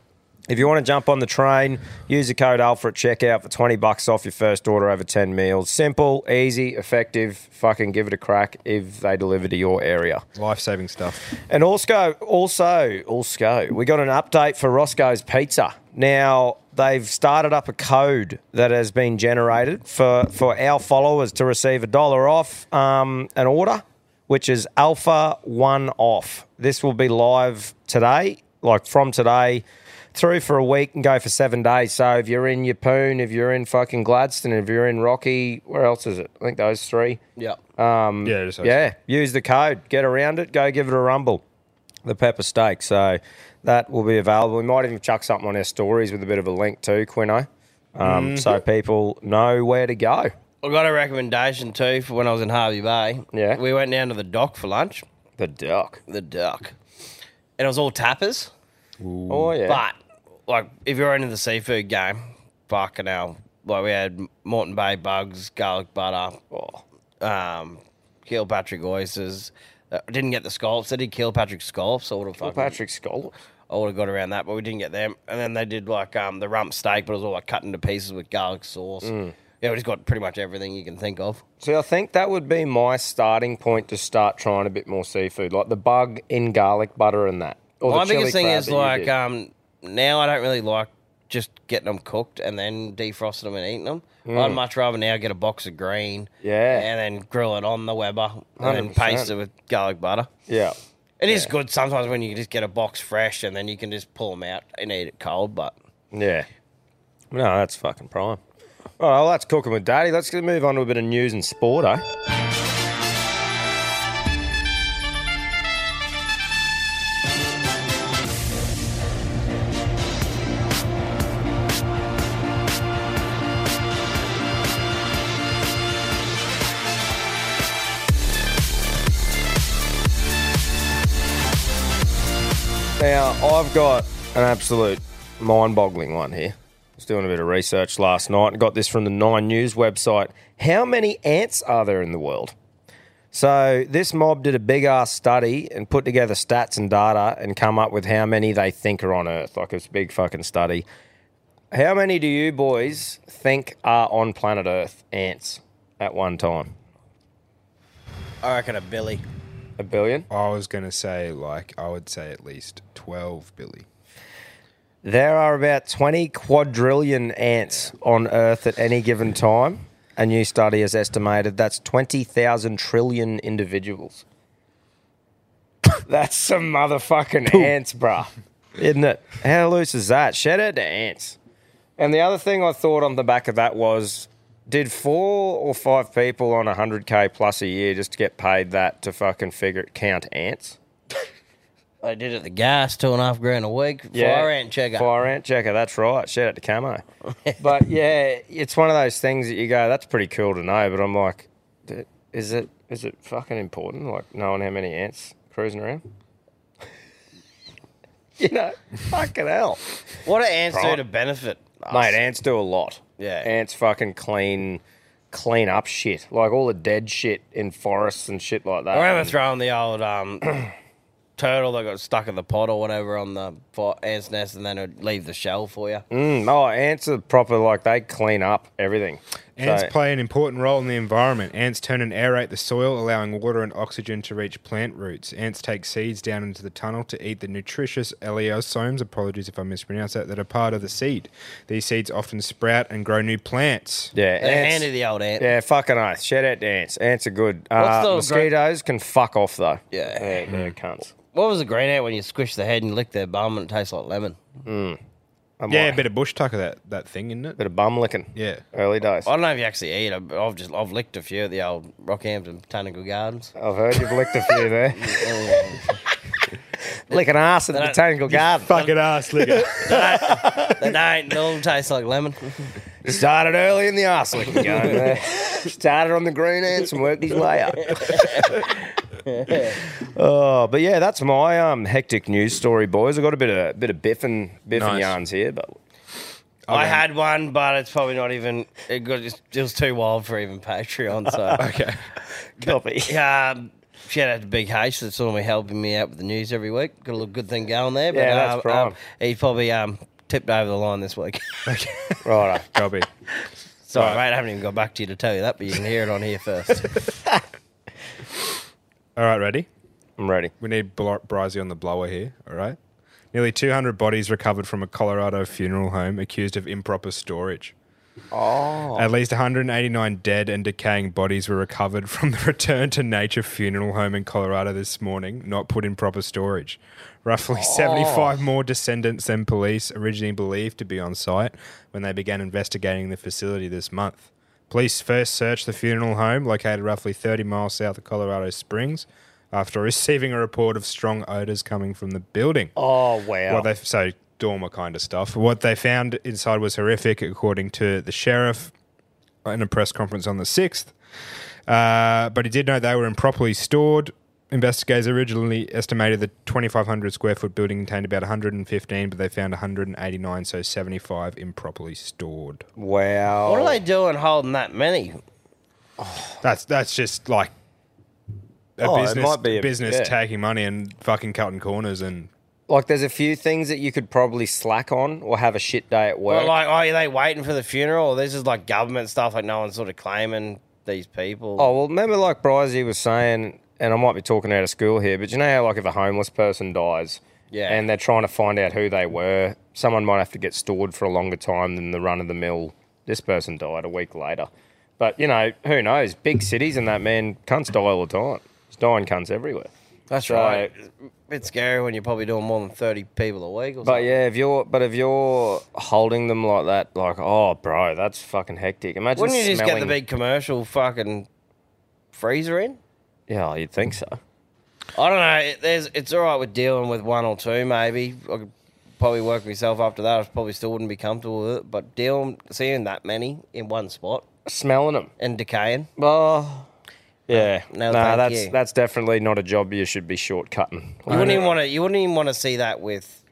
if you want to jump on the train, use the code ALPHA at checkout for 20 bucks off your first order over 10 meals. Simple, easy, effective. Fucking give it a crack if they deliver to your area. Life saving stuff. And also, also, also, we got an update for Roscoe's Pizza. Now, they've started up a code that has been generated for, for our followers to receive a dollar off um, an order, which is Alpha One Off. This will be live today, like from today through for a week and go for seven days. So if you're in Yeppoon, if you're in fucking Gladstone, if you're in Rocky, where else is it? I think those three. yeah. Um, Yeah, yeah, use the code, get around it, go give it a rumble. The pepper steak. So that will be available. We might even chuck something on our stories with a bit of a link too, Quino. um, so people know where to go. I got a recommendation too for when I was in Hervey Bay. Yeah. We went down to the dock for lunch. The duck. The dock. And it was all tapas. Oh yeah. But like if you're into the seafood game, fucking hell. Like we had Moreton Bay bugs, garlic butter, Oh, um, Kilpatrick oysters. Uh, didn't get the scallops. They did kill Kilpatrick scallops. I would have fucking, Patrick Scholl. I would have got around that, but we didn't get them. And then they did like um, the rump steak, but it was all like cut into pieces with garlic sauce. Mm. Yeah, we just got pretty much everything you can think of. See, I think that would be my starting point to start trying a bit more seafood, like the bug in garlic butter and that. Or My chili biggest thing crab is that you like did. um, now I don't really like just getting them cooked and then defrosting them and eating them. I'd much rather now get a box of green, Mm. Yeah. and then grill it on the Weber and then 100%. paste it with garlic butter. yeah. It is good sometimes when you just get a box fresh and then you can just pull them out and eat it cold. But Yeah. No, that's fucking prime. All right, well, that's cooking with daddy. Let's move on to a bit of news and sport, eh? Now, I've got an absolute mind boggling one here. I was doing a bit of research last night and got this from the Nine News website. How many ants are there in the world? So, this mob did a big ass study and put together stats and data and come up with how many they think are on Earth. Like, it's a big fucking study. How many do you boys think are on planet Earth, ants, at one time? I reckon a Billy. A billion? I was going to say, like, I would say at least 12 billion. There are about 20 quadrillion ants on Earth at any given time. A new study has estimated that's 20,000 trillion individuals. that's some motherfucking ants, bruh. Isn't it? How loose is that? Shout out to ants. And the other thing I thought on the back of that was did four or five people on 100k plus a year just to get paid that to fucking figure count ants? I did it the gas, two and a half grand a week. Fire ant checker. Fire ant checker, that's right. Shout out to Camo. but yeah, it's one of those things that you go, that's pretty cool to know. But I'm like, is it is it fucking important? Like knowing how many ants cruising around? you know, fucking hell. What do ants do to benefit us? Mate, ants do a lot. Yeah. Ants fucking clean clean up shit. Like all the dead shit in forests and shit like that. I remember throwing the old um, turtle that got stuck in the pot or whatever on the ant's nest, and then it'd leave the shell for you. Mm, oh, ants are proper like they clean up everything. Ants So- play an important role in the environment. Ants turn and aerate the soil, allowing water and oxygen to reach plant roots. Ants take seeds down into the tunnel to eat the nutritious elaiosomes, apologies if I mispronounce that, that are part of the seed. These seeds often sprout and grow new plants. yeah, They're ants- handy, the old ant. Yeah, fucking oath. Shout out to ants. Ants are good. Uh, What's the mosquitoes can fuck off though. Yeah. they're, they're cunts. What was a green ant when you squish the head and lick their bum and it tastes like lemon? I'm Yeah, like, a bit of bush tucker, that, that thing, isn't it? bit of bum licking. Yeah. Early days. I don't know if you actually eat it, but I've just I've licked a few at the old Rockhampton Botanical Gardens. I've heard you've licked a few there. Licking ass at the That- botanical garden. Fucking ass licker. they don't. They all taste like lemon. Started early in the arse licking game there. Started on the green ants and worked his way up. Oh, but yeah, that's my um hectic news story, boys. I got a bit of bit of biffing biffing Nice. yarns here, but I had one, but it's probably not even. It, got, it was too wild for even Patreon. So okay. copy. Um, shout out to Big H that's normally helping me out with the news every week. Got a little good thing going there. But, Yeah, that's um, prime. um, he probably um, tipped over the line this week. Right. Copy. Sorry, mate, I haven't even got back to you to tell you that, but you can hear it on here first. All right, ready? I'm ready. We need Bl- Brizzy on the blower here, all right? Nearly 200 bodies recovered from a Colorado funeral home accused of improper storage. Oh. At least 189 dead and decaying bodies were recovered from the Return to Nature funeral home in Colorado this morning, not put in proper storage. Roughly 75 more descendants than police originally believed to be on site when they began investigating the facility this month. Police first searched the funeral home, located roughly 30 miles south of Colorado Springs, after receiving a report of strong odors coming from the building. Oh wow. Well, they so Dahmer kind of stuff. What they found inside was horrific, according to the sheriff in a press conference on the 6th. Uh, but he did know they were improperly stored. Investigators originally estimated the 2,500 square foot building contained about 115, but they found 189, so 75 improperly stored. Wow. What are they doing holding that many? That's that's just like a Oh, it business might be a- business yeah. taking money and fucking cutting corners and Like, there's a few things that you could probably slack on or have a shit day at work. Well, like, oh, are they waiting for the funeral? Or this is like government stuff, like no one's sort of claiming these people. Oh well, remember like Brizzy was saying, and I might be talking out of school here, but you know how like if a homeless person dies, Yeah. and they're trying to find out who they were, someone might have to get stored for a longer time than the run of the mill. This person died a week later, but you know who knows? Big cities and that man cunts die all the time. There's dying cunts everywhere. That's So- right. Bit scary when you're probably doing more than thirty people a week. Or But something. yeah, if you're but if you're holding them like that, like oh bro, that's fucking hectic. Imagine wouldn't you just get the big commercial fucking freezer in? Yeah, you'd think so. I don't know. It, there's, it's all right with dealing with one or two, maybe. I could probably work myself up to that. I probably still wouldn't be comfortable with it. But dealing, seeing that many in one spot Smelling them. and decaying, Oh, yeah. No, No, thank that's you. that's definitely not a job you should be shortcutting. you wouldn't even want to. You wouldn't even want to see that with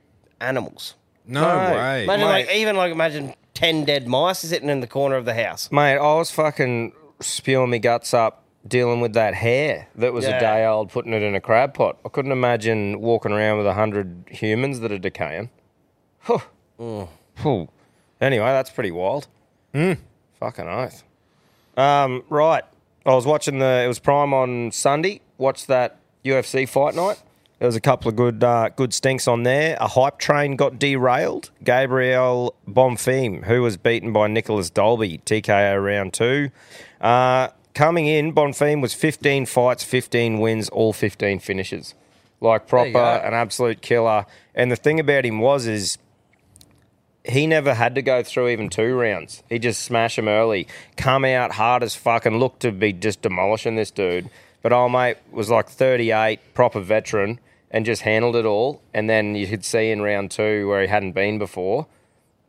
animals. no, No. way. Imagine, Mate. like, even like imagine ten dead mice sitting in the corner of the house. Mate, I was fucking spewing my guts up dealing with that hair that was Yeah. a day old, putting it in a crab pot. I couldn't imagine walking around with a hundred humans that are decaying. Huh. Whew. Anyway, that's pretty wild. Fucking oath. Um, right. I was watching the. It was Prime on Sunday. Watched that UFC fight night. There was a couple of good uh, good stinks on there. A hype train got derailed. Gabriel Bonfim, who was beaten by Nicolas Dalby, TKO round two. Uh, coming in, Bonfim was 15 fights, 15 wins, all 15 finishes. Like proper, an absolute killer. And the thing about him was is he never had to go through even two rounds. He just smash him early, come out hard as fuck, and looked to be just demolishing this dude. But old mate was like 38, proper veteran, and just handled it all. And then you could see in round two where he hadn't been before,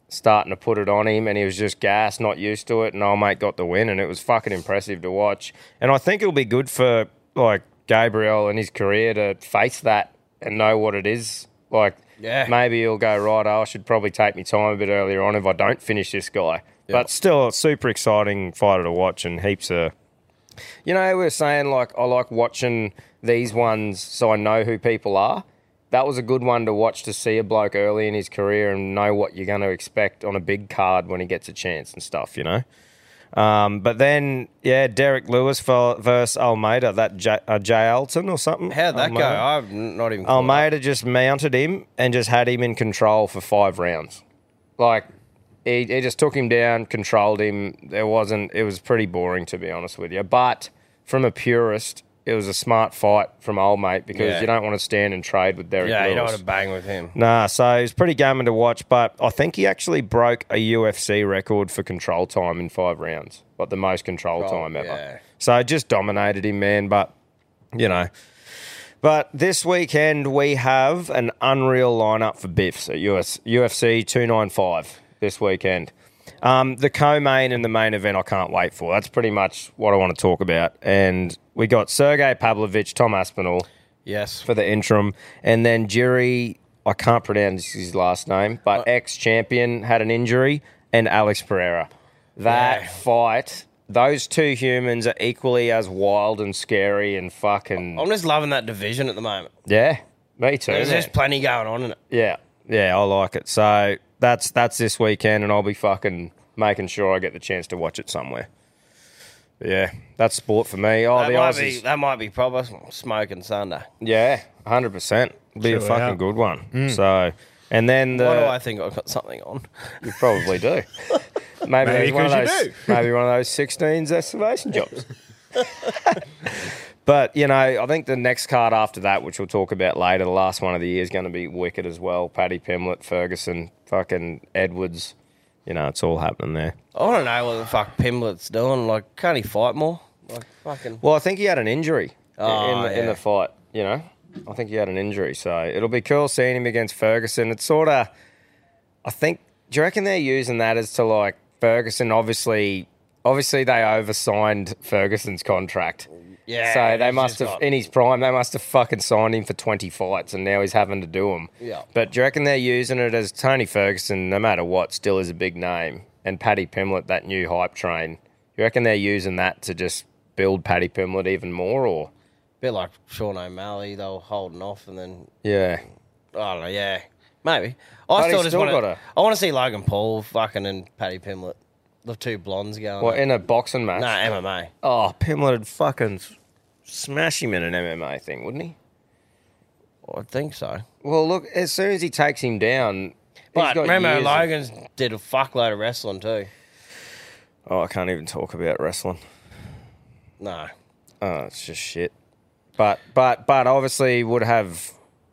starting to put it on him, and he was just gas, not used to it. And old mate got the win, and it was fucking impressive to watch. And I think it'll be good for like Gabriel and his career to face that and know what it is. Like, Yeah. maybe he'll go right. I should probably take my time a bit earlier on if I don't finish this guy. But still, a super exciting fighter to watch and heaps of. You know, we were saying like I like watching these ones so I know who people are. That was a good one to watch to see a bloke early in his career and know what you're going to expect on a big card when he gets a chance and stuff. You know. Um, but then, yeah, Derrick Lewis for, versus Almeida, that J, uh, Jay Alton or something. How'd that go? I've not even. Almeida just mounted him and just had him in control for five rounds. Like he, he just took him down, controlled him. There wasn't. It was pretty boring to be honest with you. But from a purist, it was a smart fight from old mate because Yeah. you don't want to stand and trade with Derrick Yeah, you don't Lewis. want to bang with him. Nah, so it was pretty gammon to watch, but I think he actually broke a UFC record for control time in five rounds, like the most control Control, time ever. yeah. So it just dominated him, man. But you know, but this weekend we have an unreal lineup for Biffs at US, UFC two nine five this weekend. Um, the co-main and the main event I can't wait for. That's pretty much what I want to talk about. And we got Sergey Pavlovich, Tom Aspinall Yes. for the interim. And then Jerry, I can't pronounce his last name, but ex champion had an injury, and Alex Pereira. That Yeah. fight, those two humans are equally as wild and scary and fucking. I'm just loving that division at the moment. Yeah, me too. There's just plenty going on in it. Yeah, yeah, I like it. So that's that's this weekend, and I'll be fucking making sure I get the chance to watch it somewhere. But yeah, that's sport for me. Oh, That the might, Aussies. be, that might be proper smoking Sunday. Yeah, hundred percent. Be a fucking out. good one. Hmm. So, and then the Why do I think I've got something on? You probably do. Maybe, Maybe one of 'cause those. you do. Maybe one of those 16s excavation jobs. but you know, I think the next card after that, which we'll talk about later, the last one of the year is going to be wicked as well. Paddy Pimblett, Ferguson, fucking Edwards. You know, it's all happening there. I don't know what the fuck Pimblett's doing. Like, can't he fight more? Like, fucking. Well, I think he had an injury Oh, in, the, in yeah. the fight. You know, I think he had an injury, so it'll be cool seeing him against Ferguson. It's sort of I think. Do you reckon they're using that as to like Ferguson? Obviously, obviously they oversigned Ferguson's contract. Yeah, So they must have got- in his prime. They must have fucking signed him for twenty fights, and now he's having to do them. Yeah. But do you reckon they're using it as Tony Ferguson, no matter what, still is a big name, and Paddy Pimblett, that new hype train? You reckon they're using that to just build Paddy Pimblett even more, or A bit like Sean O'Malley. They were holding off, and then yeah? I don't know. Yeah, maybe. I he's still just want to. I want to see Logan Paul fucking and Paddy Pimblett, the two blondes going. What in a boxing match? no MMA. Oh, Pimblett would fucking smash him in an MMA thing, wouldn't he? I think so. Well, look, as soon as he takes him down, But got remember, Logan's did a fuckload of wrestling too. oh, I can't even talk about wrestling. No. Oh, it's just shit. But but but obviously would have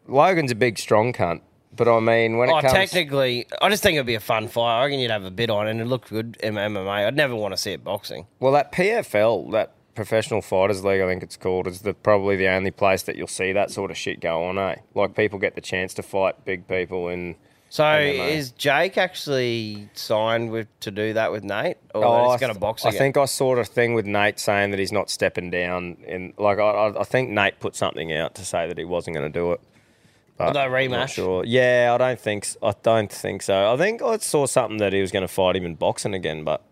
Logan's a big strong cunt. But I mean, when it Oh, comes, technically, I just think it'd be a fun fight. I reckon you'd have a bit on, it and it looked good in MMA. I'd never want to see it boxing. well, that PFL, that Professional Fighters League, I think it's called, is the probably the only place that you'll see that sort of shit go on. Eh, like people get the chance to fight big people in. So MMA. is Jake actually signed with to do that with Nate, or Oh, he's I going to th- box I again? think I saw a thing with Nate saying that he's not stepping down. In like, I, I, I think Nate put something out to say that he wasn't going to do it. But Although I'm not rematch? Sure. Yeah, I don't think. s- I don't think so. I think I saw something that he was going to fight him in boxing again, but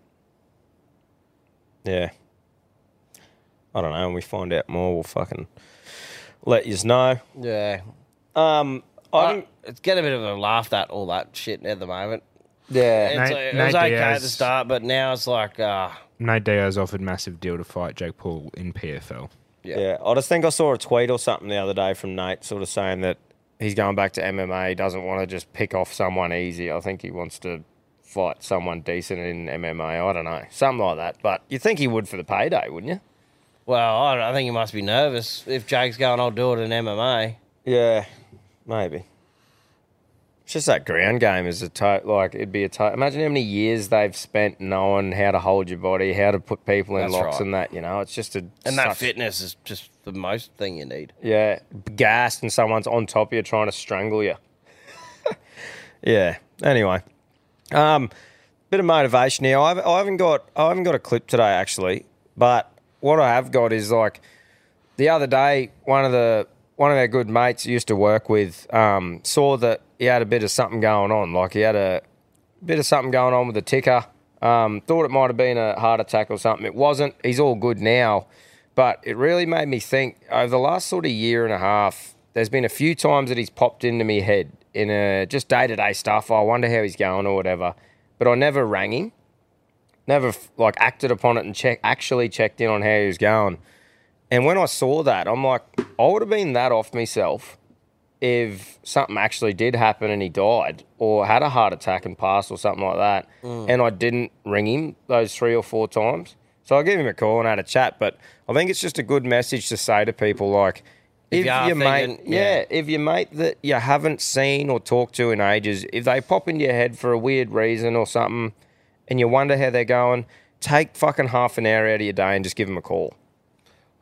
yeah, I don't know. When we find out more, we'll fucking let you know. yeah. Um, I I, it's getting a bit of a laugh at all that shit at the moment. yeah. It's, Nate- it Nate was okay at the start, but now it's like, uh, Nate Diaz offered massive deal to fight Jake Paul in PFL. yeah. Yeah, I just think I saw a tweet or something the other day from Nate, sort of saying that he's going back to MMA. He doesn't want to just pick off someone easy. I think he wants to fight someone decent in MMA. I don't know, something like that. But you think he would for the payday, wouldn't you? Well, I, I think he must be nervous if Jake's going. I'll do it in MMA. Yeah, maybe. It's just that ground game is a to- like it'd be a to- imagine how many years they've spent knowing how to hold your body, how to put people in That's locks right. and that. You know, it's just a And that such- fitness is just the most thing you need. Yeah, gassed and someone's on top of you trying to strangle you. yeah. Anyway, um, bit of motivation here. I haven't, I haven't got I haven't got a clip today actually, but what I have got is like the other day one of the one of our good mates used to work with um, saw that he had a bit of something going on. Like he had a bit of something going on with the ticker. Um, thought it might have been a heart attack or something. It wasn't. He's all good now. But it really made me think over the last sort of year and a half, there's been a few times that he's popped into me head in a just day to day stuff. I wonder how he's going or whatever. But I never rang him, never like acted upon it and check actually checked in on how he was going. And when I saw that, I'm like, I would have been that off myself if something actually did happen and he died or had a heart attack and passed or something like that, mm. and I didn't ring him those three or four times. So I gave him a call and had a chat. But I think it's just a good message to say to people like, If if, your mate, yeah. yeah. if your mate that you haven't seen or talked to in ages, if they pop into your head for a weird reason or something, and you wonder how they're going, take fucking half an hour out of your day and just give them a call.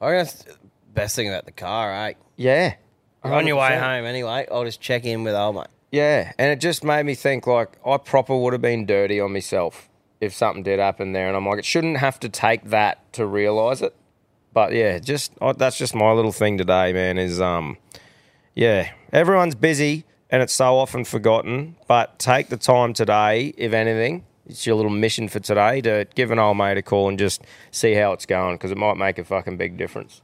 I guess the best thing about the car, right? Yeah, On your way home anyway, I'll just check in with old mate. Yeah, and it just made me think like I proper would have been dirty on myself if something did happen there, and I'm like, it shouldn't have to take that to realise it. But yeah, just oh, that's just my little thing today, man. Is um, yeah, everyone's busy and it's so often forgotten. But take the time today, if anything, it's your little mission for today to give an old mate a call and just see how it's going because it might make a fucking big difference.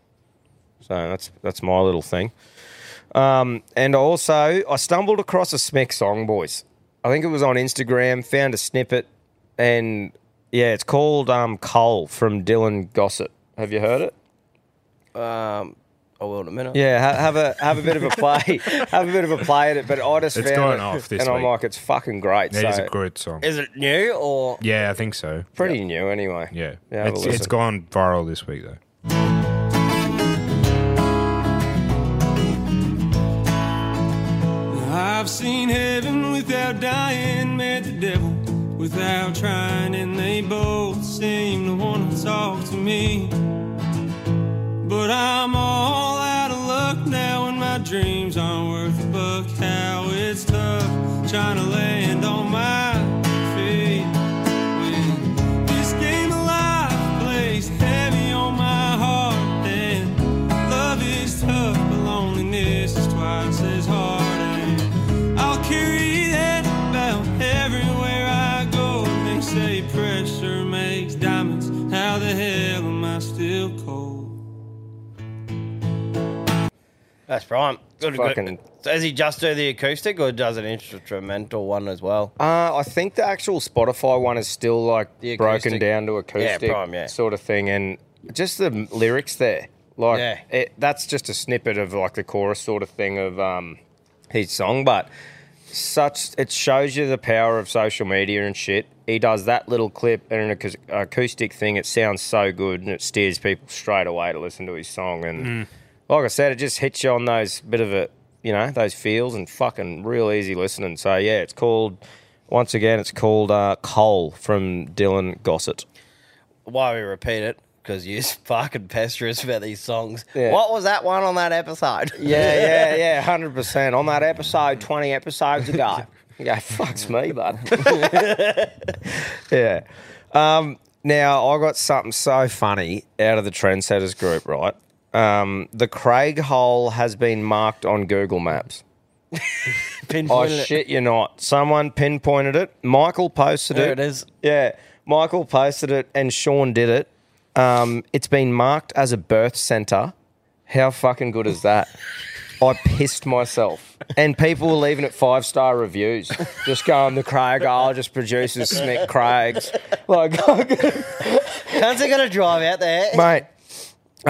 So that's that's my little thing. Um, and also, I stumbled across a Smick song, boys. I think it was on Instagram, found a snippet, and yeah, it's called um, Coal from Dylan Gossett. Have you heard it? Um, I will in a minute. Yeah, ha- have a have a bit of a play, have a bit of a play at it. But I just It's found going it, off this and I'm week. like, it's fucking great. It so is a good song. Is it new or? Yeah, I think so. pretty new anyway. Yeah, Yeah, have a it's, it's listen. gone viral this week though. I've seen heaven without dying, met the devil without trying, and they both seem to want to talk to me. But I'm all out of luck now, and my dreams aren't worth a buck. How it's tough trying to land on my That's prime. Good, good. Does he just do the acoustic or does an instrumental one as well? Uh, I think the actual Spotify one is still like The broken down to acoustic prime, yeah. sort of thing, and just the lyrics there, like Yeah. it, that's just a snippet of like the chorus sort of thing of um, his song, but such it shows you the power of social media and shit. He does that little clip and an acoustic thing. It sounds so good, and it steers people straight away to listen to his song. And like I said, it just hits you on those bit of a you know those feels and fucking real easy listening. So yeah, it's called once again. It's called uh, Coal from Dylan Gossett. Why we repeat it? Because you're fucking pester us about these songs. Yeah. What was that one on that episode? Yeah, yeah, yeah, hundred percent. On that episode, twenty episodes ago. Yeah, fucks me, bud. yeah. Um, now I got something so funny out of the trendsetters group, right? Um, the Craig hole has been marked on Google Maps. I Pinpointed it. shit you not. Someone pinpointed it. Michael posted There it. it is. Yeah, Michael posted it, and Sean did it. Um, it's been marked as a birth center. How fucking good is that? I pissed myself, and people were leaving it five star reviews. Just going the Craig. Oh, just produces Snick Craigs. Like, Can't they gonna drive out there? mate,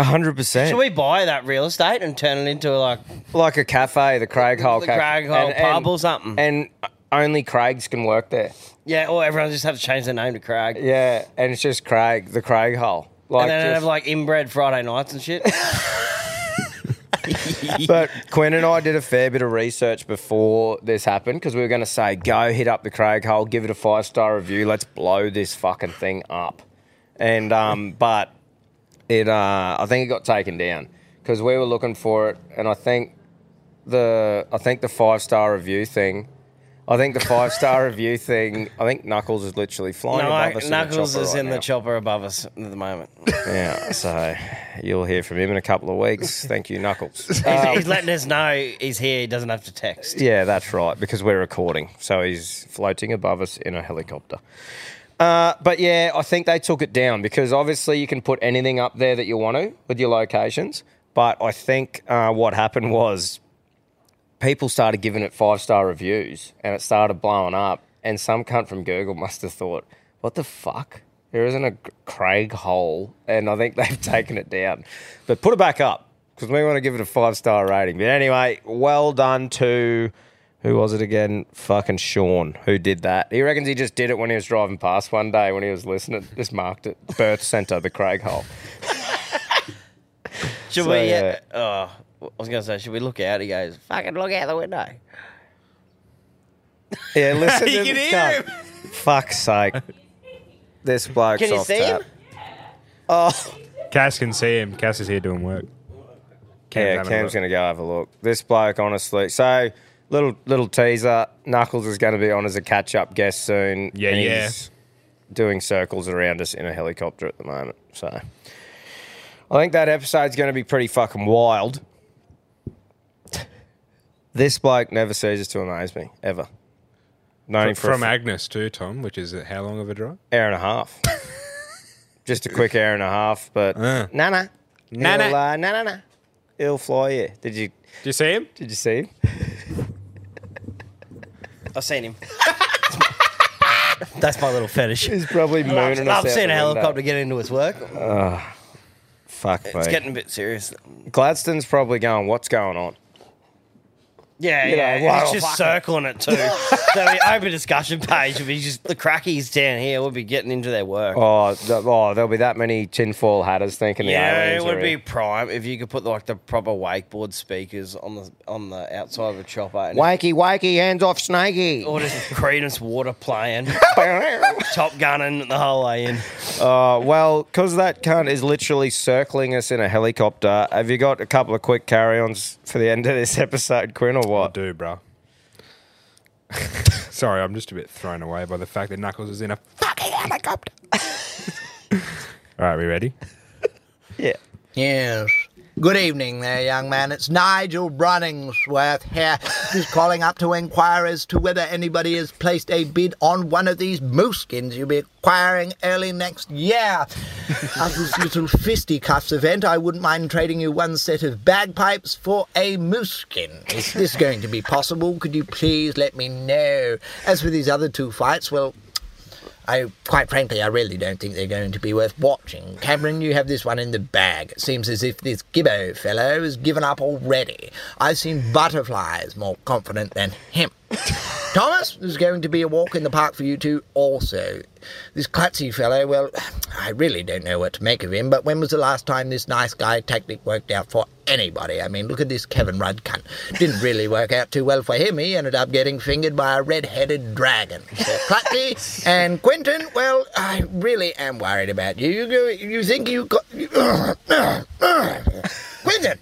hundred percent. Should we buy that real estate and turn it into like like a cafe, the Craig Hole the Cafe. Craig Hole And- pub and- or something? And only Craigs can work there. yeah, or everyone just have to change their name to Craig. Yeah, and it's just Craig, the Craig Hole. Like, and then just- have like inbred Friday nights and shit. But Quinn and I did a fair bit of research before this happened because we were going to say, go hit up the Craig hole, give it a five star review, let's blow this fucking thing up. And um, but it, uh, I think it got taken down because we were looking for it, and I think the, I think the five star review thing. I think the five star review thing. I think Knuckles is literally flying no, above us. in the Knuckles chopper is right in now. the chopper above us at the moment. Yeah, so you'll hear from him in a couple of weeks. Thank you, Knuckles. he's, he's letting us know he's here. He doesn't have to text. Yeah, that's right, because we're recording. So he's floating above us in a helicopter. Uh, but yeah, I think they took it down because obviously you can put anything up there that you want to with your locations. But I think uh, what happened was people started giving it five star reviews and it started blowing up. And some cunt from Google must have thought, what the fuck? There isn't a Craig hole. And I think they've taken it down. But put it back up because we want to give it a five star rating. But anyway, well done to. Who was it again? Fucking Sean, who did that. He reckons he just did it when he was driving past one day when he was listening. Just marked it. Birth Centre, the Craig hole. Should So, we? Uh, oh, I was gonna say, should we look out? He goes, "Fucking look out the window." Yeah, listen You to can the hear cunt. Fuck's sake. This bloke's Can you off see tap. him? Oh, Cass can see him. Cass is here doing work. yeah, Cam's going to go have a look. This bloke, honestly. So, little little teaser. Knuckles is going to be on as a catch up guest soon. Yeah, yeah. Doing circles around us in a helicopter at the moment. So, I think that episode's going to be pretty fucking wild. This bloke never ceases to amaze me, ever. Known From, from Agnes too, Tom, which is how long of a drive? hour and a half. Just a quick hour and a half, but Uh. Nah, He'll. Uh, nah, nah. He'll fly you. Did you? Do you see him? Did you see him? I've seen him. That's my little fetish. He's probably mooning I've, us I've out seen the a helicopter get into his work. Ah, fuck It's me. getting a bit serious. Gladstone's probably going. What's going on? Yeah, You know, yeah. well, He's just circling it too. There'll be open discussion page. It'll be just the crackies down here will be getting into their work. Oh, th- oh, there'll be that many tinfoil hatters thinking the yeah, aliens it would be prime if you could put like the proper wakeboard speakers on the on the outside of a chopper, and Wakey, wakey, hands off, Snakey. or just Creedence water playing, Top Gunning the whole way in. Uh, well, because that cunt is literally circling us in a helicopter, have you got a couple of quick carry ons for the end of this episode, Quinn, or I what? do, bro. Sorry, I'm just a bit thrown away by the fact that Knuckles is in a fucking helicopter. All right, we ready? Yeah. Yes. Good evening there, young man. It's Nigel Brunningsworth here. Just calling up to inquire as to whether anybody has placed a bid on one of these moose skins you'll be acquiring early next year. After this little fisticuffs event, I wouldn't mind trading you one set of bagpipes for a moose skin. Is this going to be possible? Could you please let me know? As for these other two fights, well, I quite frankly, I really don't think they're going to be worth watching. Cameron, you have this one in the bag. It seems as if this Gibbo fellow has given up already. I've seen butterflies more confident than him. Thomas, there's going to be a walk in the park for you two also. This klutzy fellow, well, I really don't know what to make of him, but when was the last time this nice guy tactic worked out for anybody? I mean, look at this Kevin Rudd cunt. Didn't really work out too well for him. He ended up getting fingered by a red-headed dragon. So and Quentin, well, I really am worried about you. You, go- you think you got... Quentin!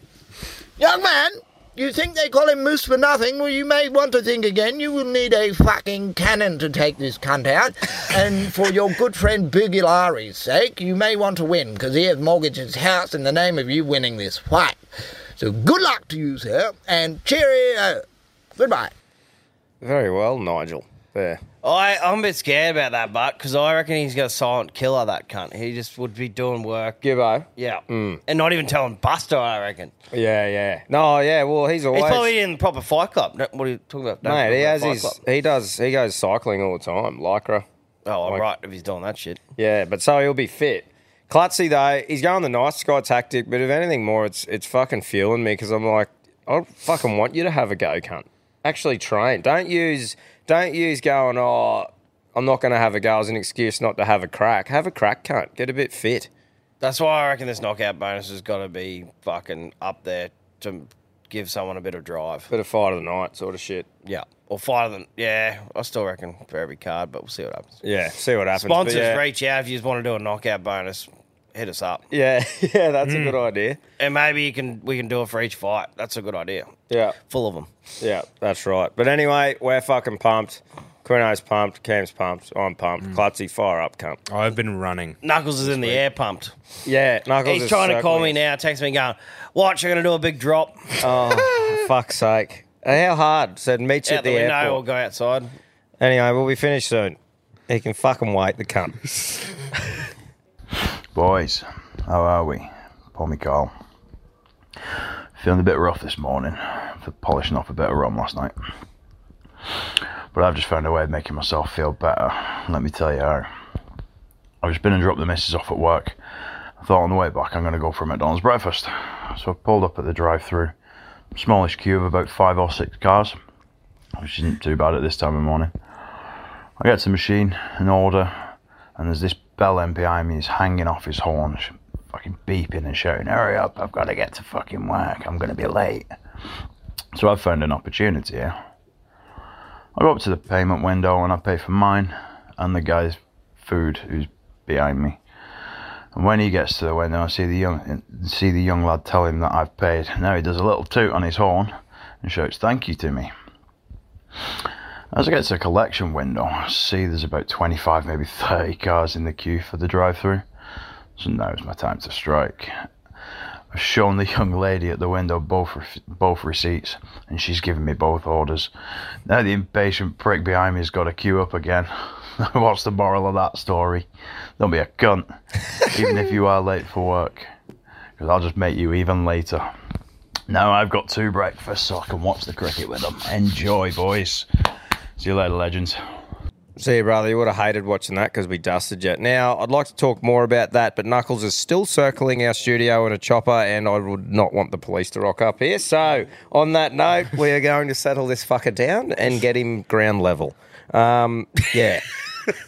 Young man, you think they call him Moose for nothing? Well, you may want to think again. You will need a fucking cannon to take this cunt out. And for your good friend Bugilari's sake, you may want to win, because he has mortgaged his house in the name of you winning this fight. So good luck to you, sir, and cheerio. Goodbye. Very well, Nigel. There. I, I'm a bit scared about that, but because I reckon he's got a silent killer, that cunt. He just would be doing work. Gibbo. Yeah. Hmm. And not even telling Buster, I reckon. Yeah, yeah. No, yeah. Well, he's always He's probably in the proper fight club. No, What are you talking about? No, mate. He has fight his. club. He does. He goes cycling all the time. Lycra. Oh, all like- right, if he's doing that shit. Yeah, but so he'll be fit. Klutzy though, he's going the nice guy tactic, but if anything more, it's it's fucking fueling me because I'm like, I fucking want you to have a go, cunt. Actually train. Don't use don't use going. Oh, I'm not going to have a go as an excuse not to have a crack. Have a crack, cunt. Get a bit fit. That's why I reckon this knockout bonus has got to be fucking up there to give someone a bit of drive. Bit of fight of the night, sort of shit. Yeah. Or fight of the. Yeah, I still reckon for every card, but we'll see what happens. Yeah, see what happens. but Sponsors, yeah. reach out if you just want to do a knockout bonus. Hit us up, Yeah, yeah, that's a good idea. and maybe you can we can do it for each fight. That's a good idea. Yeah, Full of them. yeah, that's right. But anyway, we're fucking pumped. Quino's pumped. Cam's pumped. I'm pumped. Hmm. Klutzy, fire up, cunt. I've been running. Knuckles is in the air, pumped. Yeah, Knuckles He's is trying to call me circling. now. Text me going, "Watch, you're going to do a big drop." Oh, fuck's sake. How hard? Said meet you Out at the, the, window or airport. go outside. Anyway, we'll be finished soon. He can fucking wait, the cunt. Boys, how are we? Paul me Carl. Feeling a bit rough this morning for polishing off a bit of rum last night. But I've just found a way of making myself feel better. Let me tell you how. I've just been and dropped the missus off at work. I thought on the way back I'm going to go for a McDonald's breakfast. So I pulled up at the drive through. Smallish queue of about five or six cars, which isn't too bad at this time of morning. I get to the machine and order, and there's this bell end behind me is hanging off his horn, sh- fucking beeping and shouting, Hurry up, I've got to get to fucking work, I'm going to be late. So I've found an opportunity here. I go up to the payment window and I pay for mine and the guy's food who's behind me. And when he gets to the window, I see the young see the young lad tell him that I've paid. Now he does a little toot on his horn and shouts thank you to me. As I get to the collection window, I see there's about 25, maybe 30 cars in the queue for the drive through. So now's my time to strike. I've shown the young lady at the window both re- both receipts, and she's given me both orders. Now the impatient prick behind me has got to queue up again. What's the moral of that story? Don't be a cunt, even if you are late for work, because I'll just make you even later. Now I've got two breakfasts so I can watch the cricket with them. Enjoy, boys. See you later, legends. See you, brother. You would have hated watching that because we dusted you. Now, I'd like to talk more about that, but Knuckles is still circling our studio in a chopper, and I would not want the police to rock up here. So, on that note, we are going to settle this fucker down and get him ground level. Um, yeah,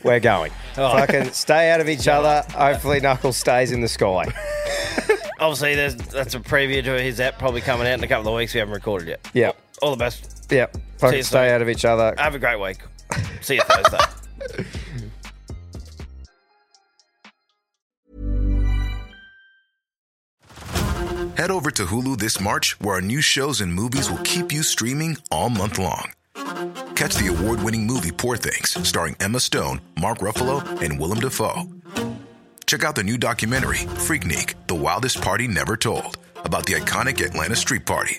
we're going. Fucking stay out of each other. Hopefully, Knuckles stays in the sky. Obviously, there's that's a preview to his app probably coming out in a couple of weeks. We haven't recorded yet. Yep, All the best. yep. Fucking stay soon. out of each other. Have a great week. See you Thursday. Head over to Hulu this March, where our new shows and movies will keep you streaming all month long. Catch the award winning movie Poor Things, starring Emma Stone, Mark Ruffalo, and Willem Dafoe. Check out the new documentary, Freaknik The Wildest Party Never Told, about the iconic Atlanta Street Party.